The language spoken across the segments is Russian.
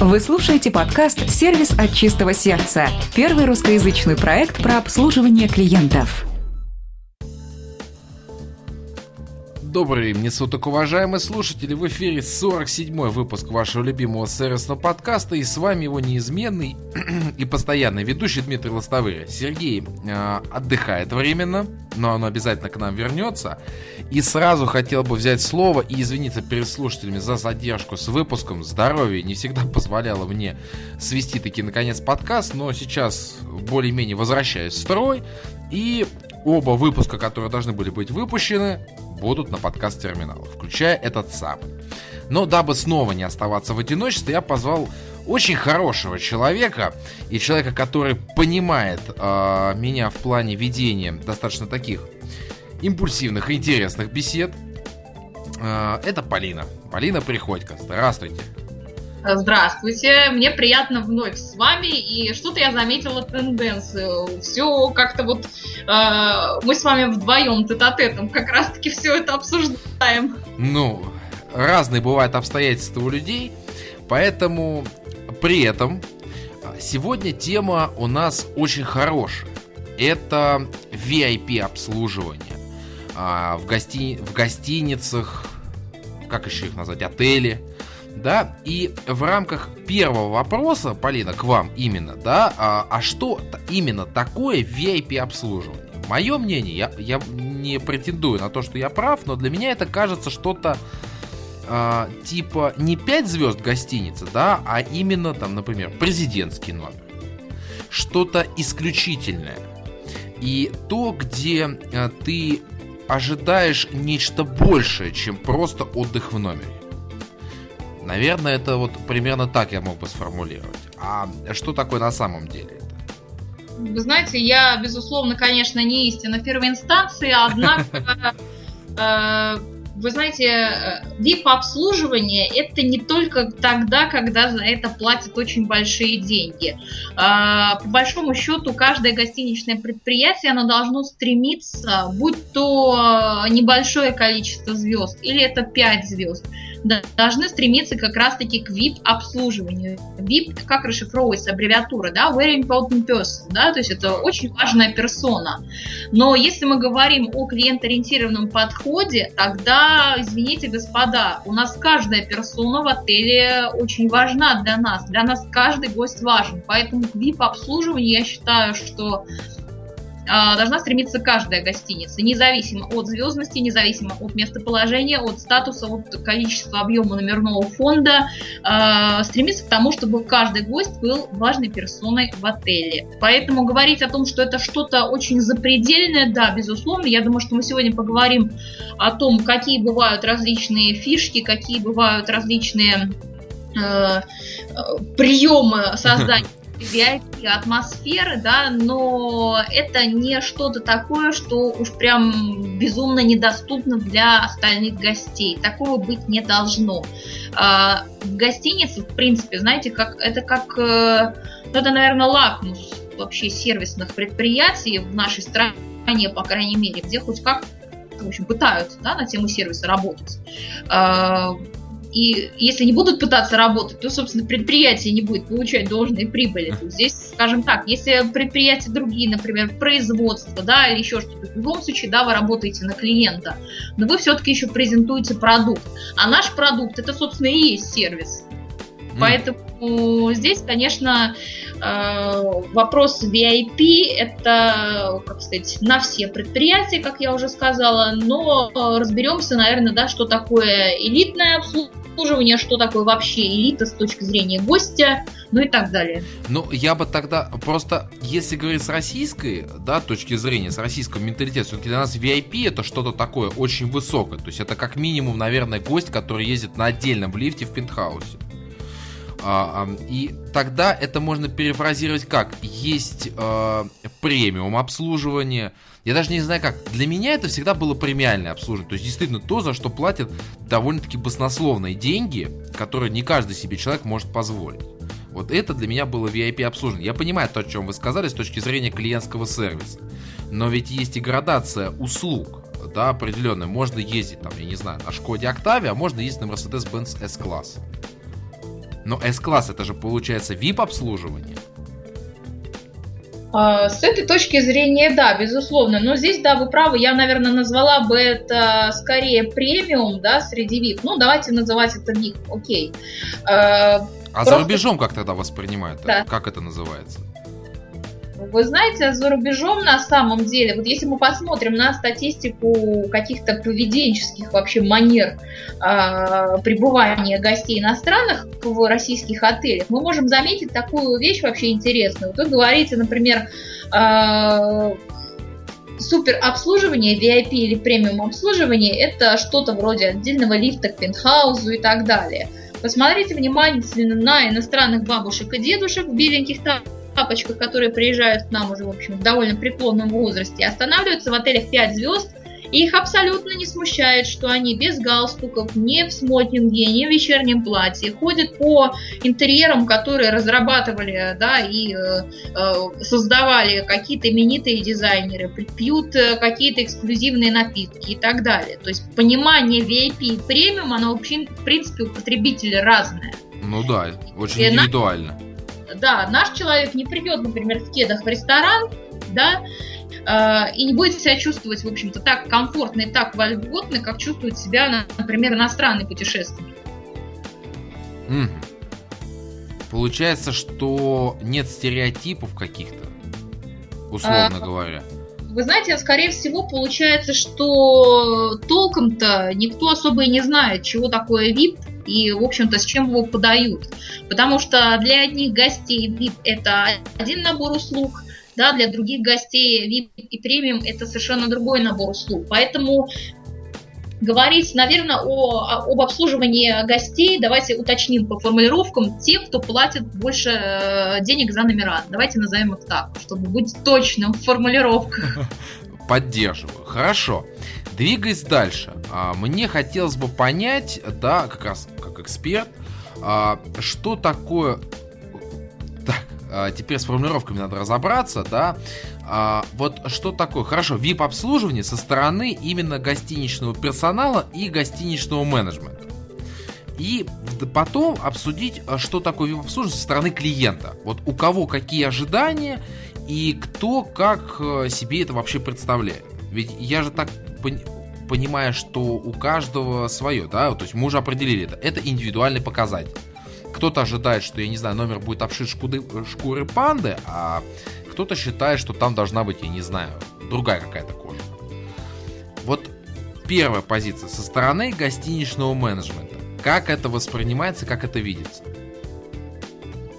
Вы слушаете подкаст «Сервис от чистого сердца» – первый русскоязычный проект про обслуживание клиентов. Добрый времени суток, уважаемые слушатели! В эфире 47-й выпуск вашего любимого сервисного подкаста, и с вами его неизменный и постоянный ведущий Дмитрий Лостовыря. Сергей э, отдыхает временно, но он обязательно к нам вернется. И сразу хотел бы взять слово и извиниться перед слушателями за задержку с выпуском. Здоровье не всегда позволяло мне свести таки наконец подкаст, но сейчас более-менее возвращаюсь в строй. И оба выпуска, которые должны были быть выпущены, будут на подкаст терминал, включая этот самый. Но дабы снова не оставаться в одиночестве, я позвал очень хорошего человека и человека, который понимает э, меня в плане ведения достаточно таких импульсивных и интересных бесед. Э, это Полина. Полина Приходько. Здравствуйте. Здравствуйте, мне приятно вновь с вами, и что-то я заметила тенденцию. Все как-то вот э, мы с вами вдвоем тет-а-тетом как раз-таки все это обсуждаем. Ну, разные бывают обстоятельства у людей, поэтому при этом сегодня тема у нас очень хорошая. Это VIP обслуживание а, в, гости... в гостиницах, как еще их назвать, отели да, и в рамках первого вопроса, Полина, к вам именно, да, а, а что именно такое VIP-обслуживание? Мое мнение, я, я не претендую на то, что я прав, но для меня это кажется что-то а, типа не 5 звезд гостиницы, да, а именно там, например, президентский номер. Что-то исключительное. И то, где а, ты ожидаешь нечто большее, чем просто отдых в номере. Наверное, это вот примерно так я мог бы сформулировать. А что такое на самом деле это? Вы знаете, я, безусловно, конечно, не истина первой инстанции, однако э, вы знаете, VIP-обслуживание это не только тогда, когда за это платят очень большие деньги. А, по большому счету, каждое гостиничное предприятие, оно должно стремиться, будь то небольшое количество звезд или это 5 звезд, должны стремиться как раз-таки к VIP-обслуживанию. VIP, как расшифровывается аббревиатура, да, very important person, да, то есть это очень важная персона. Но если мы говорим о клиент-ориентированном подходе, тогда, извините, господа, у нас каждая персона в отеле очень важна для нас, для нас каждый гость важен, поэтому к VIP-обслуживанию я считаю, что должна стремиться каждая гостиница, независимо от звездности, независимо от местоположения, от статуса, от количества объема номерного фонда, а, стремиться к тому, чтобы каждый гость был важной персоной в отеле. Поэтому говорить о том, что это что-то очень запредельное, да, безусловно, я думаю, что мы сегодня поговорим о том, какие бывают различные фишки, какие бывают различные э, э приемы создания VIP атмосферы, да, но это не что-то такое, что уж прям безумно недоступно для остальных гостей. Такого быть не должно. А, в гостинице, в принципе, знаете, как это как, э, ну, это, наверное, лакмус вообще сервисных предприятий в нашей стране, по крайней мере, где хоть как в общем, пытаются да, на тему сервиса работать. И если не будут пытаться работать, то, собственно, предприятие не будет получать должные прибыли. То здесь, скажем так, если предприятия другие, например, производство, да, или еще что-то, в любом случае, да, вы работаете на клиента, но вы все-таки еще презентуете продукт. А наш продукт, это, собственно, и есть сервис. Поэтому здесь, конечно, э, вопрос VIP это, как сказать, на все предприятия, как я уже сказала, но разберемся, наверное, да, что такое элитное обслуживание что такое вообще элита с точки зрения гостя, ну и так далее. Ну, я бы тогда просто, если говорить с российской, да, точки зрения, с российского менталитета, все-таки для нас VIP это что-то такое очень высокое. То есть это как минимум, наверное, гость, который ездит на отдельном лифте в пентхаусе. А, а, и тогда это можно перефразировать как? Есть э, премиум обслуживание, я даже не знаю как. Для меня это всегда было премиальное обслуживание. То есть действительно то, за что платят довольно-таки баснословные деньги, которые не каждый себе человек может позволить. Вот это для меня было VIP обслуживание. Я понимаю то, о чем вы сказали с точки зрения клиентского сервиса. Но ведь есть и градация услуг, да, определенная. Можно ездить, там, я не знаю, на Шкоде Октавия, а можно ездить на Mercedes-Benz S-класс. Но S-класс это же получается VIP-обслуживание. А, с этой точки зрения, да, безусловно. Но здесь, да, вы правы, я, наверное, назвала бы это скорее премиум, да, среди VIP. Ну, давайте называть это VIP, окей. А, а Просто... за рубежом как тогда воспринимают? Да. Как это называется? Вы знаете, за рубежом на самом деле, вот если мы посмотрим на статистику каких-то поведенческих вообще манер э, пребывания гостей иностранных в российских отелях, мы можем заметить такую вещь вообще интересную. Вот вы говорите, например, э, супер обслуживание, VIP или премиум обслуживание, это что-то вроде отдельного лифта к пентхаузу и так далее. Посмотрите внимательно на иностранных бабушек и дедушек в беленьких папочках, которые приезжают к нам уже, в общем, в довольно преклонном возрасте, останавливаются в отелях 5 звезд, и их абсолютно не смущает, что они без галстуков, не в смокинге, не в вечернем платье, ходят по интерьерам, которые разрабатывали да, и э, э, создавали какие-то именитые дизайнеры, пьют э, какие-то эксклюзивные напитки и так далее. То есть понимание VIP и премиум, оно вообще, в принципе, у потребителя разное. Ну да, очень и индивидуально. Да, наш человек не придет, например, в кедах в ресторан, да, э, и не будет себя чувствовать, в общем-то, так комфортно и так вольготно, как чувствует себя, например, иностранный путешественник. Mm. Получается, что нет стереотипов каких-то, условно а, говоря. Вы знаете, скорее всего, получается, что толком-то никто особо и не знает, чего такое VIP, и, в общем-то, с чем его подают. Потому что для одних гостей VIP это один набор услуг, да, для других гостей VIP и премиум это совершенно другой набор услуг. Поэтому говорить, наверное, о, об обслуживании гостей, давайте уточним по формулировкам, те, кто платит больше э, денег за номера. Давайте назовем их так, чтобы быть точным в формулировках. Поддерживаю. Хорошо. Двигаясь дальше, а, мне хотелось бы понять, да, как раз как эксперт, а, что такое... Так, а, теперь с формулировками надо разобраться, да. Вот что такое, хорошо, VIP-обслуживание со стороны именно гостиничного персонала и гостиничного менеджмента. И потом обсудить, что такое VIP-обслуживание со стороны клиента. Вот у кого какие ожидания и кто как э, себе это вообще представляет. Ведь я же так понимая, что у каждого свое, да, то есть мы уже определили это, это индивидуальный показатель. Кто-то ожидает, что, я не знаю, номер будет обшит шкуры, шкуры панды, а кто-то считает, что там должна быть, я не знаю, другая какая-то кожа. Вот первая позиция со стороны гостиничного менеджмента. Как это воспринимается, как это видится?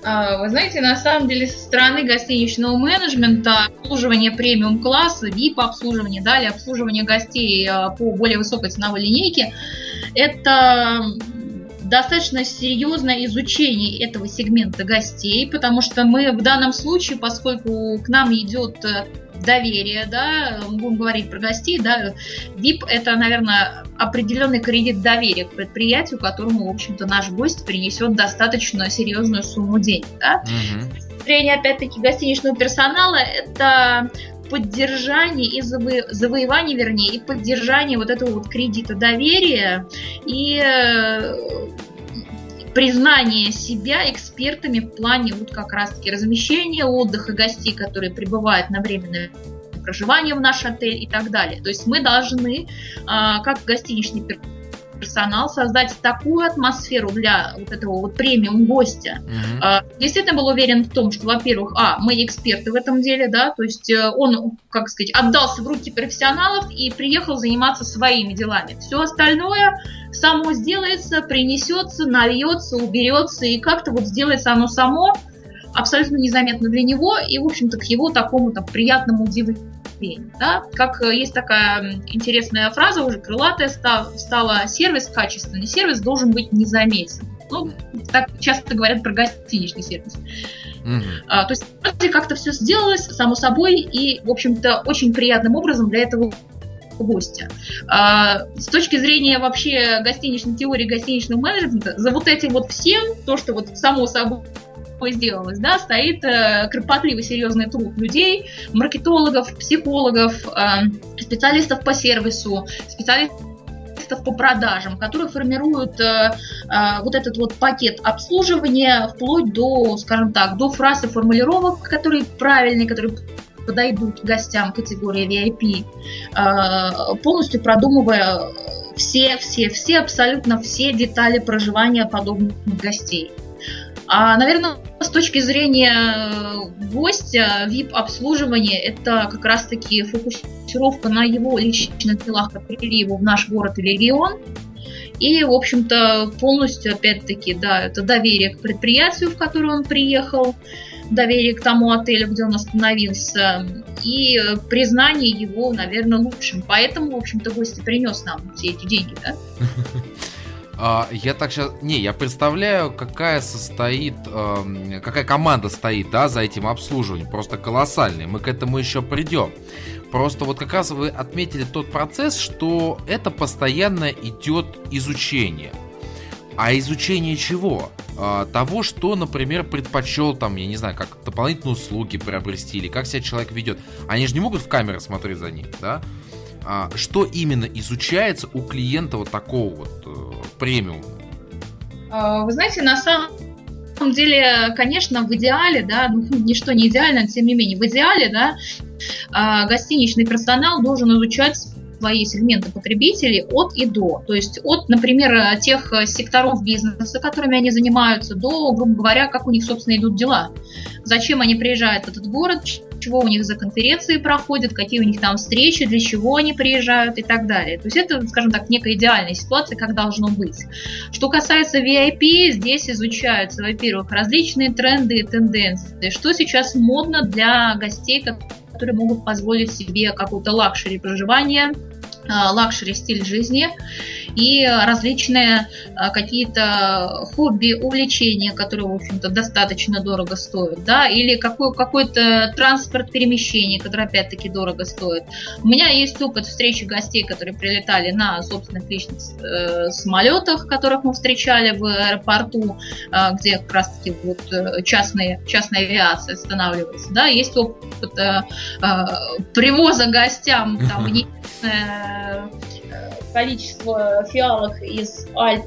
А, вы знаете, на самом деле со стороны гостиничного менеджмента обслуживание премиум класса, VIP обслуживание, далее обслуживание гостей а, по более высокой ценовой линейке, это достаточно серьезное изучение этого сегмента гостей, потому что мы в данном случае, поскольку к нам идет э, доверие, да, мы будем говорить про гостей, да, VIP это, наверное, определенный кредит доверия к предприятию, которому, в общем-то, наш гость принесет достаточно серьезную сумму денег, да. Угу. Зрение, опять-таки, гостиничного персонала это поддержание и заво... завоевание, вернее, и поддержание вот этого вот кредита доверия и э, признание себя экспертами в плане вот как раз-таки размещения, отдыха гостей, которые прибывают на временное проживание в наш отель и так далее. То есть мы должны, а, как гостиничный персонал создать такую атмосферу для вот этого вот премиум гостя. Mm-hmm. Действительно был уверен в том, что, во-первых, а, мы эксперты в этом деле, да, то есть э, он, как сказать, отдался в руки профессионалов и приехал заниматься своими делами. Все остальное само сделается, принесется, нальется, уберется, и как-то вот сделается оно само, абсолютно незаметно для него, и, в общем-то, к его такому там приятному удивлению. Да? Как э, есть такая интересная фраза, уже крылатая стала, стала сервис качественный, сервис должен быть незаметен. Ну, так часто говорят про гостиничный сервис. Mm-hmm. А, то есть как-то все сделалось само собой и, в общем-то, очень приятным образом для этого гостя. А, с точки зрения вообще гостиничной теории, гостиничного менеджмента, за вот этим вот всем, то, что вот само собой сделалось, да, стоит э, кропотливый серьезный труд людей, маркетологов, психологов, э, специалистов по сервису, специалистов специалистов по продажам, которые формируют э, э, вот этот вот пакет обслуживания вплоть до, скажем так, до фраз и формулировок, которые правильные, которые подойдут гостям категории VIP, э, полностью продумывая все, все, все, абсолютно все детали проживания подобных гостей. А, наверное, с точки зрения гостя, VIP-обслуживание – это как раз-таки фокусировка на его личных делах, как привели его в наш город или регион. И, в общем-то, полностью, опять-таки, да, это доверие к предприятию, в которое он приехал, доверие к тому отелю, где он остановился, и признание его, наверное, лучшим. Поэтому, в общем-то, гость принес нам все эти деньги, да? А, я так сейчас... Не, я представляю, какая состоит... Э, какая команда стоит, да, за этим обслуживанием. Просто колоссальная. Мы к этому еще придем. Просто вот как раз вы отметили тот процесс, что это постоянно идет изучение. А изучение чего? А, того, что, например, предпочел там, я не знаю, как дополнительные услуги приобрести или как себя человек ведет. Они же не могут в камеры смотреть за ним, да? А, что именно изучается у клиента вот такого вот э, премиума? А, вы знаете, на самом деле, конечно, в идеале, да, ну, ничто не идеально, тем не менее, в идеале, да, гостиничный персонал должен изучать свои сегменты потребителей от и до. То есть от, например, тех секторов бизнеса, которыми они занимаются, до, грубо говоря, как у них, собственно, идут дела. Зачем они приезжают в этот город, чего у них за конференции проходят, какие у них там встречи, для чего они приезжают и так далее. То есть это, скажем так, некая идеальная ситуация, как должно быть. Что касается VIP, здесь изучаются, во-первых, различные тренды и тенденции, что сейчас модно для гостей, которые могут позволить себе какой-то luxury проживания, luxury стиль жизни и различные а, какие-то хобби, увлечения, которые, в общем-то, достаточно дорого стоят, да, или какой, какой-то транспорт перемещения, который, опять-таки, дорого стоит. У меня есть опыт встречи гостей, которые прилетали на собственных личных э, самолетах, которых мы встречали в аэропорту, э, где как раз-таки вот э, частные, частная авиация останавливается, да, есть опыт э, э, привоза гостям там, Э, количество фиалок из Альп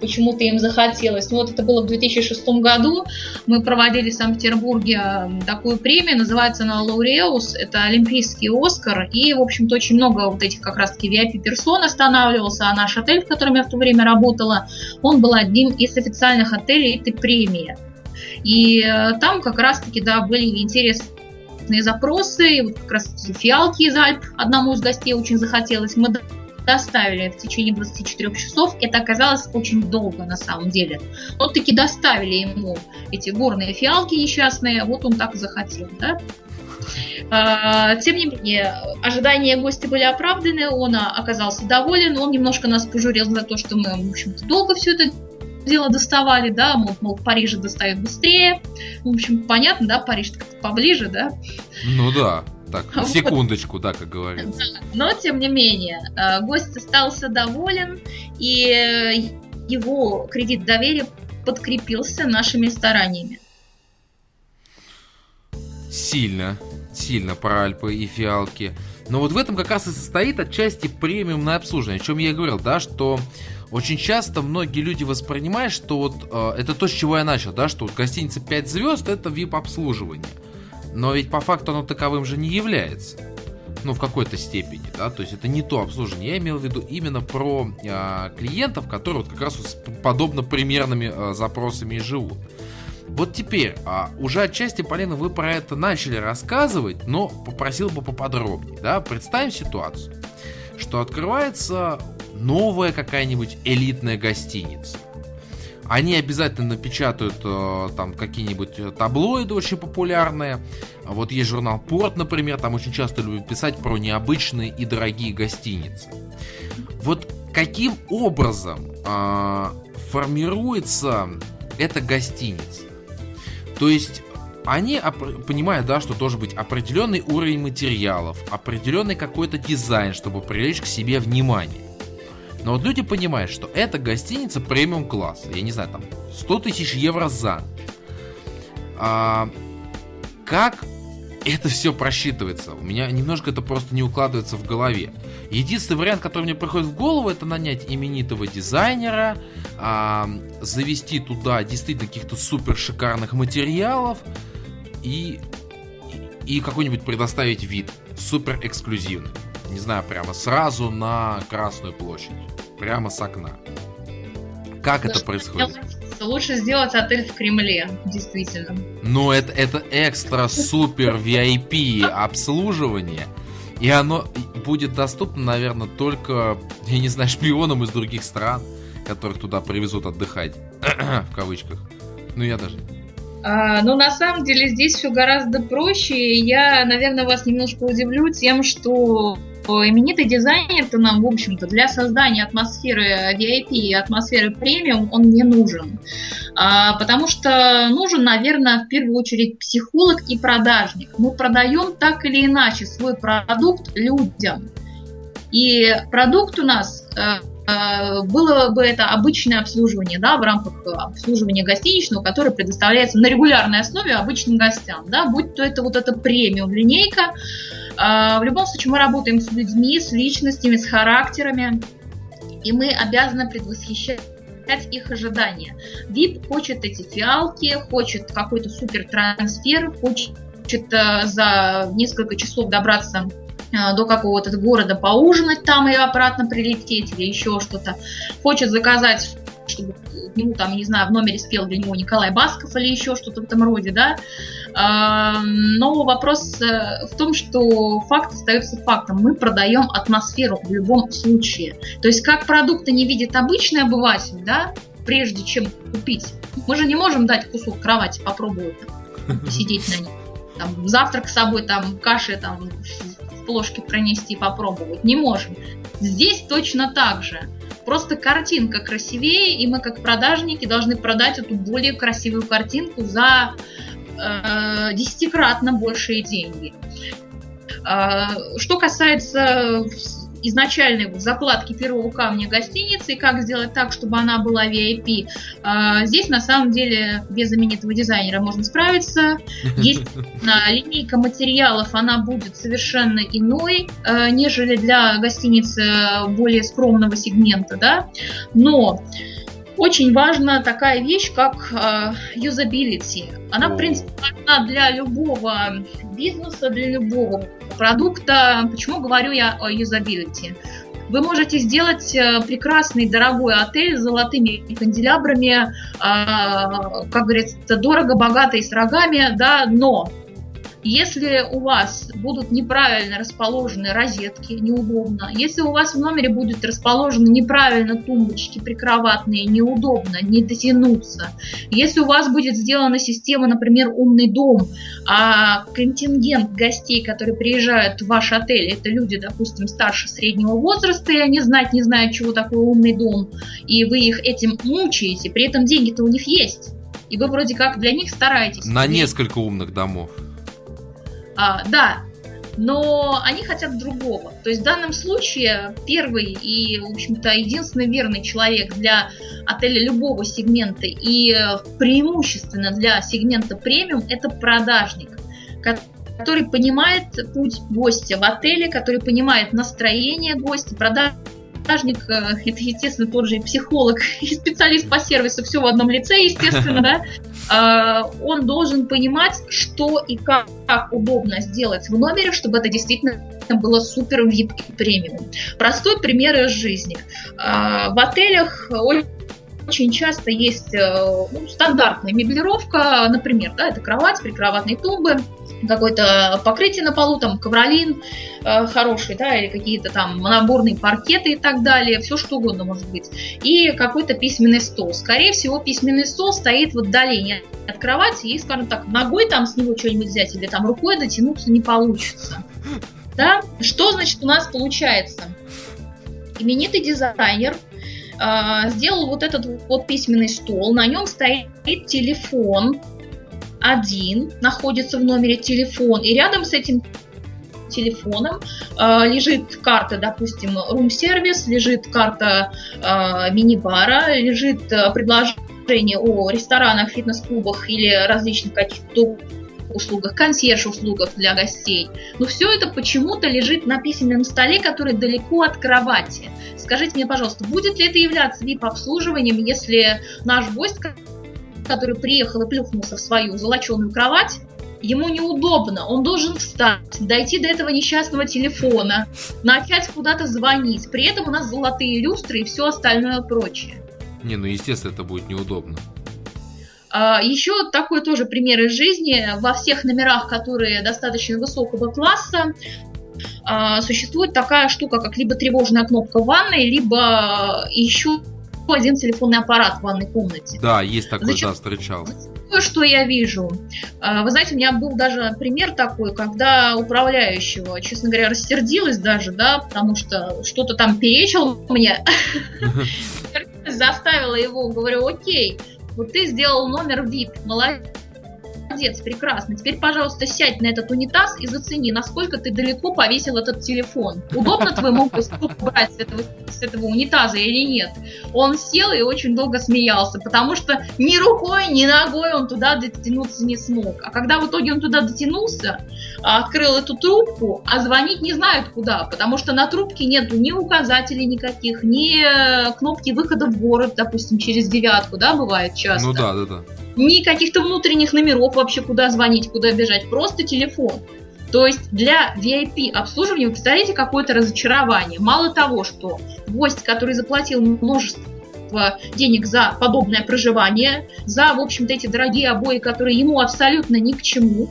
почему-то им захотелось. Ну, вот это было в 2006 году. Мы проводили в Санкт-Петербурге такую премию, называется она Лауреус, это Олимпийский Оскар, и, в общем-то, очень много вот этих как раз-таки VIP-персон останавливался, а наш отель, в котором я в то время работала, он был одним из официальных отелей этой премии. И э, там как раз-таки, да, были интересные конкретные запросы. И вот как раз фиалки из Альп одному из гостей очень захотелось. Мы доставили в течение 24 часов. Это оказалось очень долго на самом деле. Вот таки доставили ему эти горные фиалки несчастные, вот он так захотел, да? А, тем не менее, ожидания гостя были оправданы, он оказался доволен, он немножко нас пожурил за то, что мы, в общем-то, долго все это дело доставали, да, мол, мол в Париже достают быстрее. В общем, понятно, да, Париж как-то поближе, да. Ну да, так, на секундочку, да, как говорится. Но, тем не менее, э, гость остался доволен, и его кредит доверия подкрепился нашими стараниями. Сильно, сильно про Альпы и фиалки. Но вот в этом как раз и состоит отчасти премиумное обслуживание, о чем я и говорил, да, что очень часто многие люди воспринимают, что вот э, это то, с чего я начал, да, что вот гостиница 5 звезд это VIP-обслуживание. Но ведь по факту оно таковым же не является. Ну, в какой-то степени, да, то есть это не то обслуживание. Я имел в виду именно про э, клиентов, которые вот как раз вот с подобно примерными э, запросами и живут. Вот теперь, а, уже отчасти, Полина, вы про это начали рассказывать, но попросил бы поподробнее, да, представим ситуацию, что открывается новая какая-нибудь элитная гостиница. Они обязательно напечатают э, там какие-нибудь таблоиды очень популярные. Вот есть журнал Порт, например, там очень часто любят писать про необычные и дорогие гостиницы. Вот каким образом э, формируется эта гостиница? То есть они понимают, да, что должен быть определенный уровень материалов, определенный какой-то дизайн, чтобы привлечь к себе внимание. Но вот люди понимают, что это гостиница премиум класса. Я не знаю, там 100 тысяч евро за А, как это все просчитывается? У меня немножко это просто не укладывается в голове. Единственный вариант, который мне приходит в голову, это нанять именитого дизайнера, а, завести туда действительно каких-то супер шикарных материалов и, и какой-нибудь предоставить вид супер эксклюзивный. Не знаю, прямо сразу на Красную площадь. Прямо с окна. Как это происходит? Лучше сделать отель в Кремле, действительно. Ну, это, это экстра супер VIP обслуживание. И оно будет доступно, наверное, только, я не знаю, шпионам из других стран, которых туда привезут отдыхать. в кавычках. Ну, я даже а, но на самом деле здесь все гораздо проще. Я, наверное, вас немножко удивлю тем, что именитый дизайнер-то нам, в общем-то, для создания атмосферы VIP и атмосферы премиум он не нужен. А, потому что нужен, наверное, в первую очередь психолог и продажник. Мы продаем так или иначе свой продукт людям. И продукт у нас э, было бы это обычное обслуживание, да, в рамках обслуживания гостиничного, которое предоставляется на регулярной основе обычным гостям, да, будь то это вот эта премиум линейка, а, в любом случае мы работаем с людьми, с личностями, с характерами, и мы обязаны предвосхищать их ожидания. VIP хочет эти фиалки, хочет какой-то супер трансфер, хочет э, за несколько часов добраться э, до какого-то города поужинать там и обратно прилететь или еще что-то. Хочет заказать чтобы к нему там, не знаю, в номере спел для него Николай Басков или еще что-то в этом роде, да. А, но вопрос э, в том, что факт остается фактом. Мы продаем атмосферу в любом случае. То есть как продукты не видит обычный обыватель, да, прежде чем купить. Мы же не можем дать кусок кровати попробовать там, сидеть на ней. Там, завтрак с собой, там, каши там, плошке пронести, попробовать. Не можем. Здесь точно так же. Просто картинка красивее, и мы как продажники должны продать эту более красивую картинку за э, десятикратно большие деньги. Э, что касается изначальной закладки первого камня гостиницы и как сделать так, чтобы она была VIP. А, здесь на самом деле без знаменитого дизайнера можно справиться. Есть линейка материалов, она будет совершенно иной, а, нежели для гостиницы более скромного сегмента, да. Но очень важна такая вещь, как юзабилити. Uh, Она, в принципе, важна для любого бизнеса, для любого продукта. Почему говорю я о юзабилити? Вы можете сделать э, прекрасный, дорогой отель с золотыми канделябрами, а, как говорится, дорого, богато и с рогами, да, но если у вас будут неправильно расположены розетки, неудобно. Если у вас в номере будут расположены неправильно тумбочки прикроватные, неудобно, не дотянуться. Если у вас будет сделана система, например, умный дом, а контингент гостей, которые приезжают в ваш отель, это люди, допустим, старше среднего возраста, и они знать не знают, чего такое умный дом, и вы их этим мучаете, при этом деньги-то у них есть. И вы вроде как для них стараетесь. На несколько умных домов. А, да, но они хотят другого. То есть в данном случае первый и, в общем-то, единственный верный человек для отеля любого сегмента и э, преимущественно для сегмента премиум – это продажник, который понимает путь гостя в отеле, который понимает настроение гостя, продажник продажник, э, это, естественно, тот же психолог и специалист по сервису, все в одном лице, естественно, да, а, он должен понимать, что и как, как удобно сделать в номере, чтобы это действительно было супер VIP и премиум. Простой пример из жизни. А, в отелях очень часто есть э, ну, стандартная меблировка, например, да, это кровать, прикроватные тумбы, какое-то покрытие на полу, там ковролин э, хороший, да, или какие-то там наборные паркеты и так далее, все что угодно может быть. И какой-то письменный стол. Скорее всего, письменный стол стоит в отдалении от кровати, и, скажем так, ногой там с него что-нибудь взять или там рукой дотянуться не получится. Да? Что значит у нас получается? Именитый дизайнер сделал вот этот вот письменный стол, на нем стоит телефон, один, находится в номере телефон, и рядом с этим телефоном э, лежит карта, допустим, рум-сервис, лежит карта э, мини-бара, лежит э, предложение о ресторанах, фитнес-клубах или различных каких-то услугах, консьерж-услугах для гостей. Но все это почему-то лежит на письменном столе, который далеко от кровати. Скажите мне, пожалуйста, будет ли это являться VIP-обслуживанием, если наш гость, который приехал и плюхнулся в свою золоченую кровать, ему неудобно, он должен встать, дойти до этого несчастного телефона, начать куда-то звонить. При этом у нас золотые люстры и все остальное прочее. Не, ну естественно, это будет неудобно. А, Еще такой тоже пример из жизни. Во всех номерах, которые достаточно высокого класса, а, существует такая штука, как либо тревожная кнопка в ванной, либо еще один телефонный аппарат в ванной комнате. Да, есть такой, Зачем? да, встречал. Что я вижу? А, вы знаете, у меня был даже пример такой, когда управляющего, честно говоря, рассердилась даже, да, потому что что-то там перечил мне, заставила его, говорю, окей, вот ты сделал номер VIP, молодец молодец, прекрасно. Теперь, пожалуйста, сядь на этот унитаз и зацени, насколько ты далеко повесил этот телефон. Удобно твоему гостю брать с этого, с этого унитаза или нет? Он сел и очень долго смеялся, потому что ни рукой, ни ногой он туда дотянуться не смог. А когда в итоге он туда дотянулся, открыл эту трубку, а звонить не знает куда, потому что на трубке нету ни указателей никаких, ни э, кнопки выхода в город, допустим, через девятку, да, бывает часто. Ну да, да, да ни каких-то внутренних номеров вообще, куда звонить, куда бежать, просто телефон. То есть для VIP обслуживания, вы представляете, какое-то разочарование. Мало того, что гость, который заплатил множество денег за подобное проживание, за, в общем-то, эти дорогие обои, которые ему абсолютно ни к чему,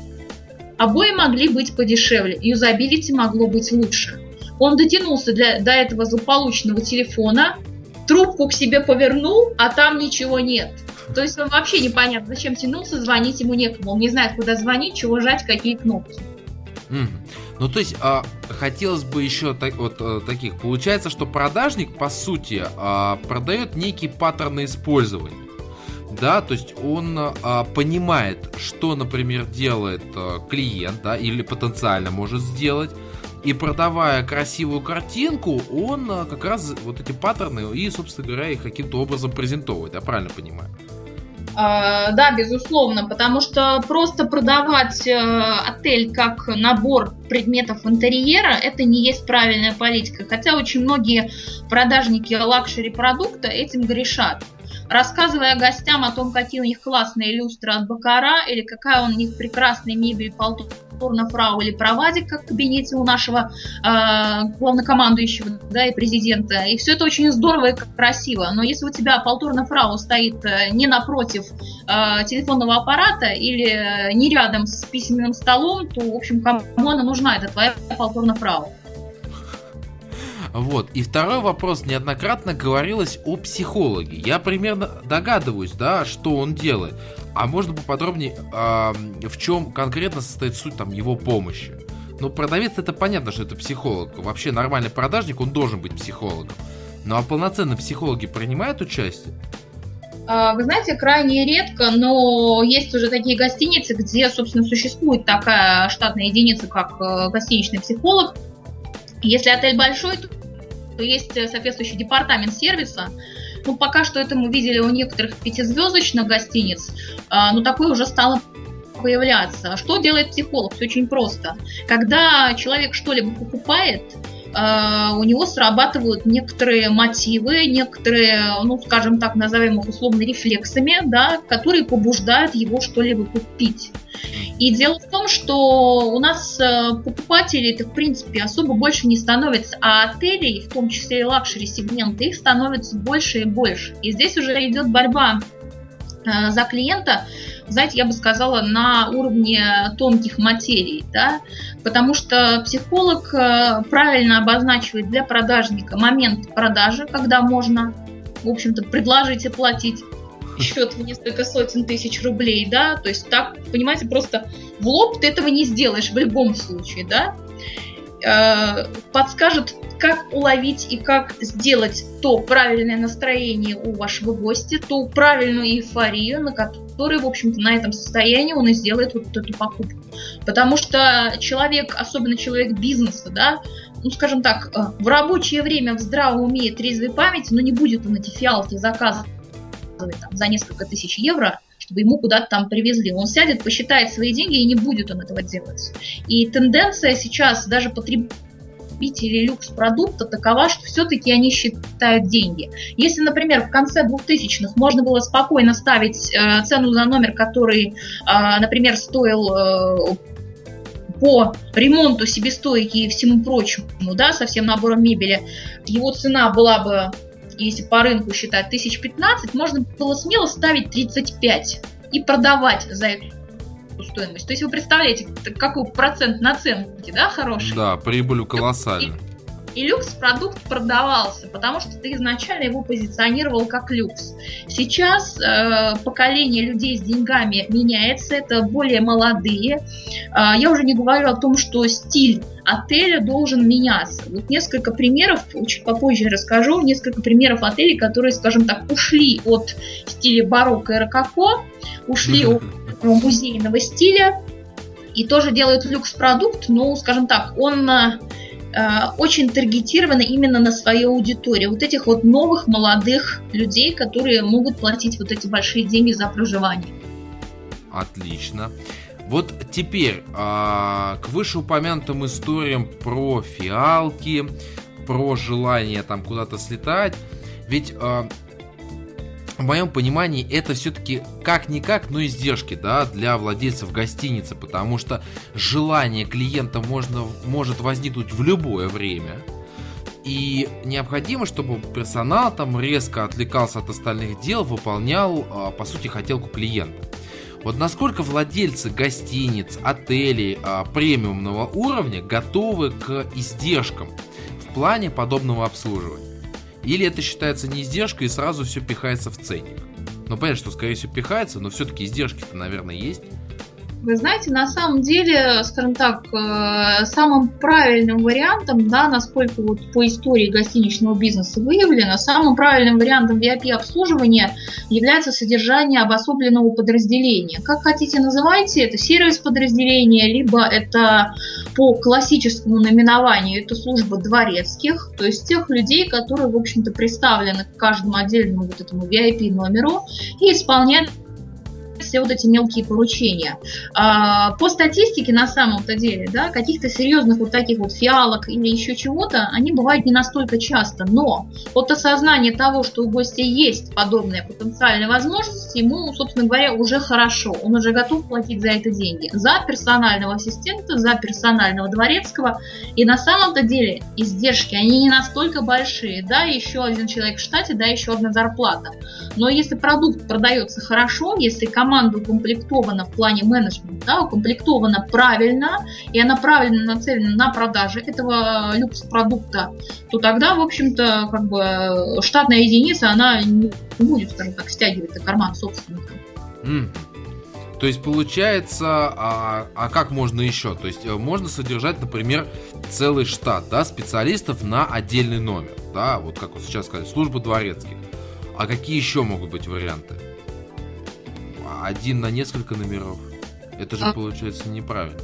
обои могли быть подешевле, юзабилити могло быть лучше. Он дотянулся для, до этого злополучного телефона, трубку к себе повернул, а там ничего нет – то есть он вообще непонятно, зачем тянулся, звонить ему некому. Он не знает, куда звонить, чего жать, какие кнопки. Mm. Ну, то есть, а, хотелось бы еще так, вот а, таких. Получается, что продажник, по сути, а, продает некий паттерн использования. Да, то есть он а, понимает, что, например, делает а, клиент, да, или потенциально может сделать, и продавая красивую картинку, он а, как раз вот эти паттерны и, собственно говоря, их каким-то образом презентовывает. Я правильно понимаю? А, да, безусловно, потому что просто продавать э, отель как набор предметов интерьера это не есть правильная политика. Хотя очень многие продажники luxury продукта этим грешат рассказывая гостям о том, какие у них классные люстры от Baccarat, или какая у них прекрасная мебель Poltrona Frau или провадик, как в кабинете у нашего э, главнокомандующего да, и президента. И все это очень здорово и красиво. Но если у тебя Poltrona Frau стоит э, не напротив э, телефонного аппарата или не рядом с письменным столом, то, в общем, кому она нужна, это твоя Poltrona Frau. Вот. И второй вопрос. Неоднократно говорилось о психологе. Я примерно догадываюсь, да, что он делает. А можно поподробнее, э, в чем конкретно состоит суть там его помощи? Ну, продавец это понятно, что это психолог. Вообще нормальный продажник, он должен быть психологом. Ну а полноценные психологи принимают участие? А, вы знаете, крайне редко, но есть уже такие гостиницы, где, собственно, существует такая штатная единица, как э, гостиничный психолог. Если отель большой, то есть э, соответствующий департамент сервиса. Ну, пока что это мы видели у некоторых пятизвездочных гостиниц, а, но такое уже стало появляться. Что делает психолог? Все очень просто. Когда человек что-либо покупает, а, у него срабатывают некоторые мотивы, некоторые, ну, скажем так, назовем их условно рефлексами, да, которые побуждают его что-либо купить. И дело в том, что у нас э, покупателей это в принципе особо больше не становится, а отелей, в том числе и luxury сегмента, их становится больше и больше. И здесь уже идет борьба э, за клиента, знаете, я бы сказала, на уровне тонких материй, да, потому что психолог э, правильно обозначивает для продажника момент продажи, когда можно, в общем-то, предложить и платить счет в несколько сотен тысяч рублей, да, то есть так, понимаете, просто в лоб ты этого не сделаешь в любом случае, да, э, подскажет, как уловить и как сделать то правильное настроение у вашего гостя, ту правильную эйфорию, на которой, в общем-то, на этом состоянии он и сделает вот эту покупку. Потому что человек, особенно человек бизнеса, да, ну, скажем так, э, в рабочее время в здравом уме трезвой памяти, но не будет он эти фиалки заказывать там, за несколько тысяч евро, чтобы ему куда-то там привезли. Он сядет, посчитает свои деньги, и не будет он этого делать. И тенденция сейчас даже потребителей люкс-продукта такова, что все-таки они считают деньги. Если, например, в конце 2000-х можно было спокойно ставить э, цену за номер, который, э, например, стоил э, по ремонту, себестойки и всему прочему, да, со всем набором мебели, его цена была бы, если по рынку считать, 1015, можно было смело ставить 35 и продавать за эту стоимость. То есть вы представляете, какой процент наценки, да, хороший? Да, прибыль колоссальная. И люкс-продукт продавался, потому что ты изначально его позиционировал как люкс. Сейчас э, поколение людей с деньгами меняется, это более молодые. Э, я уже не говорю о том, что стиль отеля должен меняться. Вот несколько примеров, чуть попозже расскажу, несколько примеров отелей, которые, скажем так, ушли от стиля барокко и рококо, ушли от музейного стиля и тоже делают люкс-продукт, но, скажем так, он э, очень таргетированы именно на свою аудиторию. Вот этих вот новых молодых людей, которые могут платить вот эти большие деньги за проживание. Отлично. Вот теперь а, к вышеупомянутым историям про фиалки, про желание там куда-то слетать. Ведь а, в моем понимании это все-таки как-никак, но издержки, да, для владельцев гостиницы, потому что желание клиента можно, может возникнуть в любое время, и необходимо, чтобы персонал там резко отвлекался от остальных дел, выполнял, а, по сути, хотелку клиента. Вот насколько владельцы гостиниц, отелей а, премиумного уровня готовы к издержкам в плане подобного обслуживания? Или это считается не издержкой и сразу все пихается в ценник? Ну, понятно, что, скорее всего, пихается, но все-таки издержки-то, наверное, есть. Вы знаете, на самом деле, скажем так, э, самым правильным вариантом, да, насколько вот по истории гостиничного бизнеса выявлено, самым правильным вариантом VIP-обслуживания является содержание обособленного подразделения. Как хотите называйте, это сервис подразделения, либо это по классическому наименованию, это служба дворецких, то есть тех людей, которые, в общем-то, представлены к каждому отдельному вот этому VIP-номеру и исполняют все вот эти мелкие поручения. А, по статистике, на самом-то деле, да, каких-то серьезных вот таких вот фиалок или еще чего-то, они бывают не настолько часто, но от осознания того, что у гостя есть подобная потенциальная возможность, ему, собственно говоря, уже хорошо, он уже готов платить за это деньги. За персонального ассистента, за персонального дворецкого, и на самом-то деле издержки, они не настолько большие, да, еще один человек в штате, да, еще одна зарплата. Но если продукт продается хорошо, если команда команда укомплектована в плане менеджмента, да, укомплектована правильно, и она правильно нацелена на продажи этого люкс-продукта, то тогда, в общем-то, как бы штатная единица, она не будет, скажем так, стягивать на карман собственника. Mm. То есть получается, а, а как можно еще? То есть э, можно содержать, например, целый штат, да, специалистов на отдельный номер, да, вот как вот сейчас сказали, служба дворецких. А какие еще могут быть варианты? Один на несколько номеров. Это же а... получается неправильно.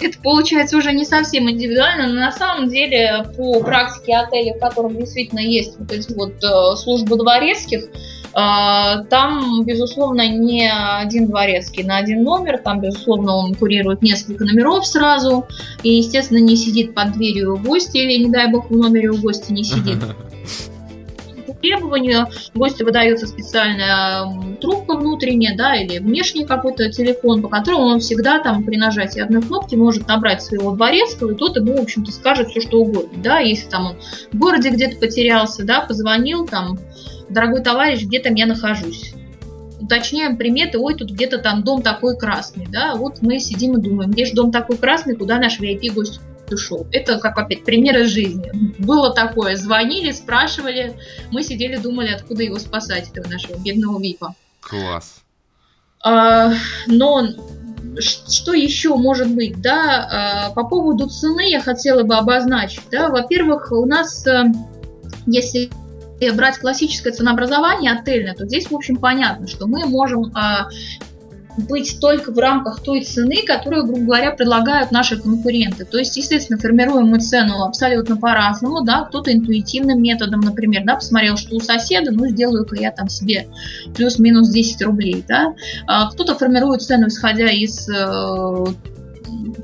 Это получается уже не совсем индивидуально, но на самом деле по практике отелей, в которых действительно есть вот эти вот э, службы дворецких, э, там, безусловно, не один дворецкий на один номер, там, безусловно, он курирует несколько номеров сразу, и, естественно, не сидит под дверью у гостя, или, не дай бог, в номере у гостя не сидит. требованию. Гостю выдается специальная трубка внутренняя, да, или внешний какой-то телефон, по которому он всегда там при нажатии одной кнопки может набрать своего дворецкого, и тот ему, в общем-то, скажет все, что угодно, да, если там он в городе где-то потерялся, да, позвонил там, дорогой товарищ, где там я нахожусь? Уточняем приметы, ой, тут где-то там дом такой красный, да, вот мы сидим и думаем, где же дом такой красный, куда наш VIP гость ушел. Это как опять пример из жизни. Было такое, звонили, спрашивали, мы сидели, думали, откуда его спасать, этого нашего бедного ВИПа. Класс. А, но что еще может быть, да, а, по поводу цены я хотела бы обозначить, да, во-первых, у нас, э, если брать классическое ценообразование отельное, то здесь, в общем, понятно, что мы можем а, быть только в рамках той цены, которую, грубо говоря, предлагают наши конкуренты. То есть, естественно, формируем мы цену абсолютно по-разному, да, кто-то интуитивным методом, например, да, посмотрел, что у соседа, ну, сделаю-ка я там себе плюс-минус 10 рублей, да. А кто-то формирует цену, исходя из э,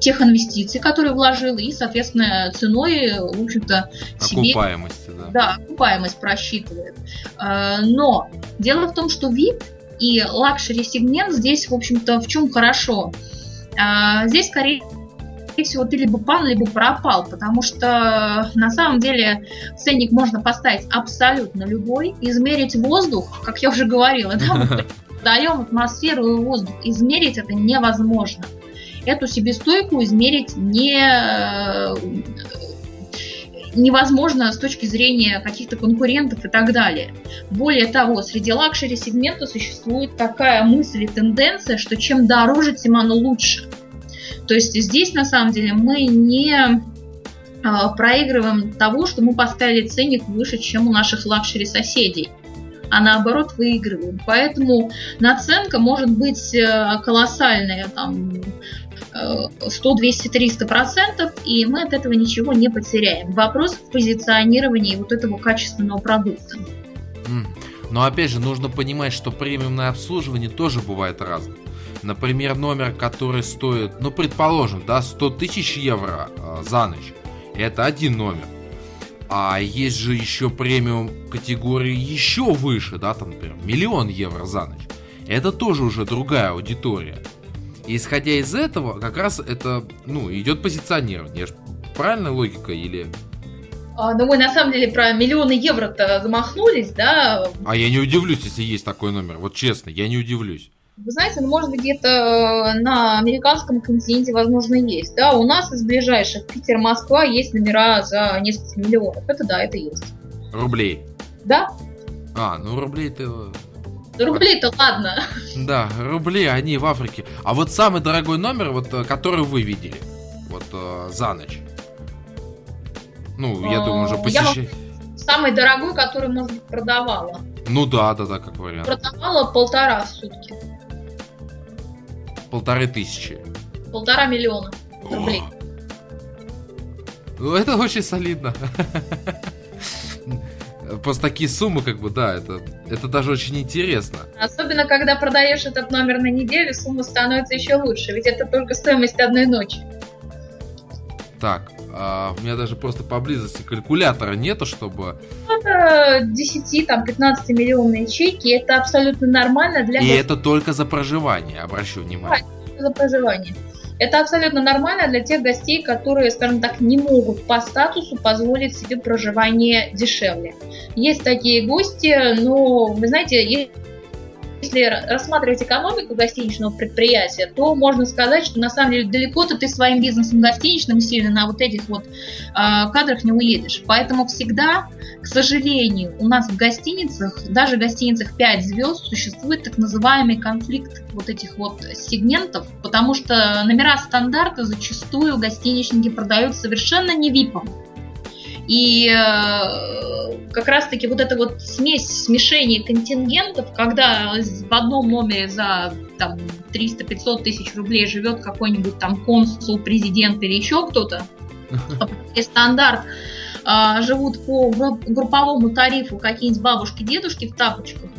тех инвестиций, которые вложил, и, соответственно, ценой, в общем-то, себе... Окупаемости, да. Да, окупаемость просчитывает. А, но дело в том, что VIP и luxury сегмент здесь, в общем-то, в чем хорошо? А, здесь, скорее всего, ты либо пан, либо пропал, потому что на самом деле ценник можно поставить абсолютно любой, измерить воздух, как я уже говорила, да, даем атмосферу и воздух, измерить это невозможно. Эту себестойку измерить не невозможно с точки зрения каких-то конкурентов и так далее. Более того, среди luxury сегмента существует такая мысль и тенденция, что чем дороже, тем оно лучше. То есть здесь на самом деле мы не а, проигрываем того, что мы поставили ценник выше, чем у наших luxury соседей а наоборот выигрываем. Поэтому наценка может быть э, колоссальная, там 100, 200, 300 процентов, и мы от этого ничего не потеряем. Вопрос в позиционировании вот этого качественного продукта. Но опять же, нужно понимать, что премиумное обслуживание тоже бывает разным. Например, номер, который стоит, ну, предположим, да, 100 тысяч евро э, за ночь. Это один номер. А есть же еще премиум категории еще выше, да, там, например, миллион евро за ночь. Это тоже уже другая аудитория. И исходя из этого, как раз это, ну, идет позиционирование. Правильная логика или... А, ну, мы на самом деле про миллионы евро-то замахнулись, да? А я не удивлюсь, если есть такой номер. Вот честно, я не удивлюсь. Вы знаете, ну, может быть, где-то на американском континенте, возможно, есть. Да, у нас из ближайших Питер-Москва есть номера за несколько миллионов. Это да, это есть. Рублей? Да. А, ну рублей-то Рубли-то ладно. Да, рубли, они в Африке. А вот самый дорогой номер, вот, э, который вы видели, вот э, за ночь. Ну, я думаю, уже посещать. Самый дорогой, который, может быть, продавала. Ну да, да, да, как вариант. Продавала полтора в сутки. Полторы тысячи. Полтора миллиона рублей. Ну, это очень солидно. Просто такие суммы, как бы, да, это, это даже очень интересно. Особенно, когда продаешь этот номер на неделю, сумма становится еще лучше, ведь это только стоимость одной ночи. Так, а у меня даже просто поблизости калькулятора нету, чтобы... Это 10, там, 15 миллионные чеки, это абсолютно нормально для... И это только за проживание, обращу внимание. Да, за проживание. Это абсолютно нормально для тех гостей, которые, скажем так, не могут по статусу позволить себе проживание дешевле. Есть такие гости, но, вы знаете, если рассматривать экономику гостиничного предприятия, то можно сказать, что на самом деле далеко-то ты своим бизнесом гостиничным сильно на вот этих вот э, кадрах не уедешь. Поэтому всегда, к сожалению, у нас в гостиницах, даже в гостиницах 5 звезд, существует так называемый конфликт вот этих вот сегментов, потому что номера стандарта зачастую гостиничники продают совершенно не випом. И э, как раз-таки вот эта вот смесь, смешение контингентов, когда в одном номере за там 300-500 тысяч рублей живет какой-нибудь там консул, президент или еще кто-то, а стандарт а, живут по групповому тарифу какие-нибудь бабушки-дедушки в тапочках,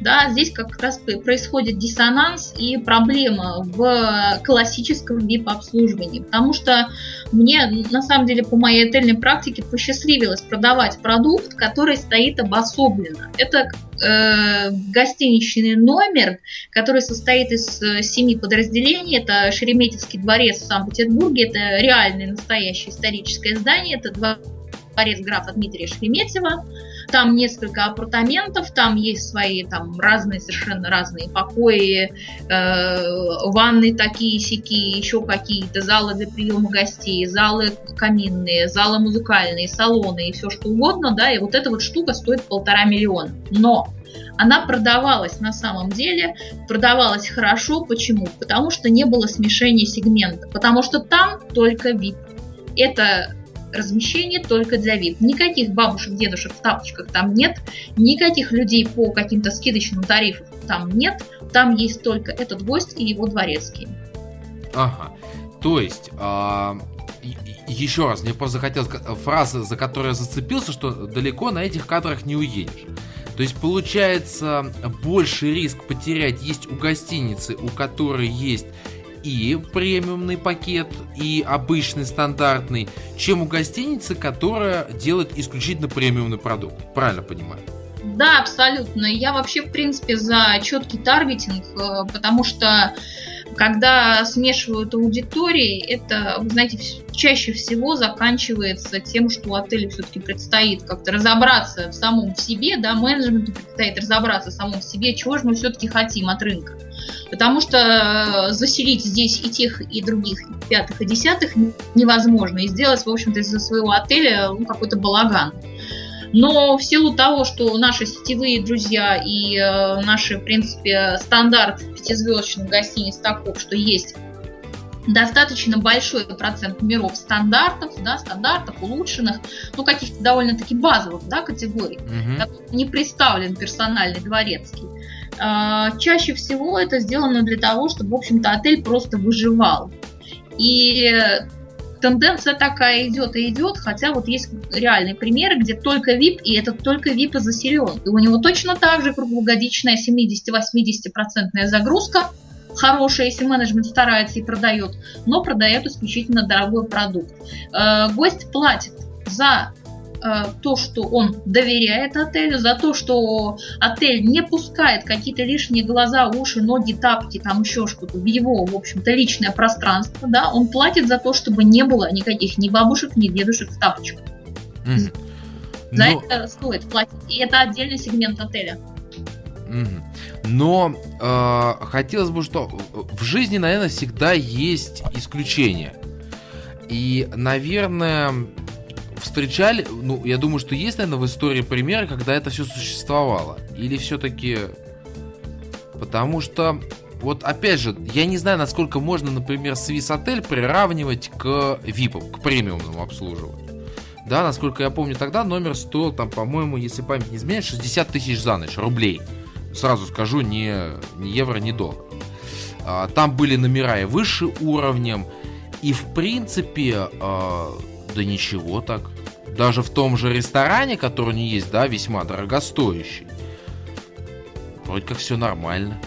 да, здесь как раз происходит диссонанс и проблема в классическом VIP-обслуживании, потому что мне, на самом деле, по моей отельной практике посчастливилось продавать продукт, который стоит обособленно. Это э, гостиничный номер, который состоит из э, семи подразделений. Это Шереметьевский дворец в Санкт-Петербурге, это реальное настоящее историческое здание, это дворец графа Дмитрия Шереметьева. Там несколько апартаментов, там есть свои там разные, совершенно разные покои, э, ванны такие сики, еще какие-то, залы для приема гостей, залы каминные, залы музыкальные, салоны и все что угодно, да, и вот эта вот штука стоит полтора миллиона. Но она продавалась на самом деле, продавалась хорошо. Почему? Потому что не было смешения сегмента. Потому что там только VIP. Это Размещение только для VIP. Никаких бабушек, дедушек в тапочках там нет. Никаких людей по каким-то скидочным тарифам там нет. Там есть только этот гость и его дворецкий. Ага. То есть, а, еще раз, мне просто захотелось фраза, за которую я зацепился, что далеко на этих кадрах не уедешь. То есть получается больше риск потерять есть у гостиницы, у которой есть и премиумный пакет, и обычный стандартный, чем у гостиницы, которая делает исключительно премиумный продукт. Правильно понимаю? Да, абсолютно. Я вообще, в принципе, за четкий таргетинг, э, потому что когда смешивают аудитории, это, вы знаете, чаще всего заканчивается тем, что отелю все-таки предстоит как-то разобраться в самом себе, да, менеджменту предстоит разобраться в самом себе, чего же мы все-таки хотим от рынка. Потому что э, заселить здесь и тех, и других, и пятых, и десятых невозможно. И сделать, в общем-то, из-за своего отеля ну, какой-то балаган. Но в силу того, что наши сетевые друзья и э, наши, в принципе, стандарт пятизвездочных гостиниц таков, что есть достаточно большой процент миров стандартов, да, стандартов, улучшенных, ну, каких-то довольно-таки базовых, да, категорий, угу. не представлен персональный дворецкий. А, чаще всего это сделано для того, чтобы, в общем-то, отель просто выживал. И тенденция такая идет и идет, хотя вот есть реальные примеры, где только VIP, и этот только VIP и заселен. И у него точно так же круглогодичная 70-80% загрузка, хорошая, если менеджмент старается и продает, но продает исключительно дорогой продукт. Э, гость платит за то, что он доверяет отелю, за то, что отель не пускает какие-то лишние глаза, уши, ноги, тапки, там еще что-то в его, в общем-то, личное пространство, да, он платит за то, чтобы не было никаких ни бабушек, ни дедушек в тапочках. Mm. За Но... это стоит платить. И это отдельный сегмент отеля. Но э, хотелось бы, что в жизни, наверное, всегда есть исключения. И, наверное, встречали, ну, я думаю, что есть, наверное, в истории примеры, когда это все существовало. Или все-таки... Потому что, вот опять же, я не знаю, насколько можно, например, Swiss отель приравнивать к VIP, к премиумному обслуживанию. Да, насколько я помню, тогда номер стоил, там, по-моему, если память не изменяет, 60 тысяч за ночь, рублей. Сразу скажу, не, не евро, не доллар. А, там были номера и выше уровнем, и в принципе а, да ничего так. Даже в том же ресторане, который не есть, да, весьма дорогостоящий. Вроде как все нормально.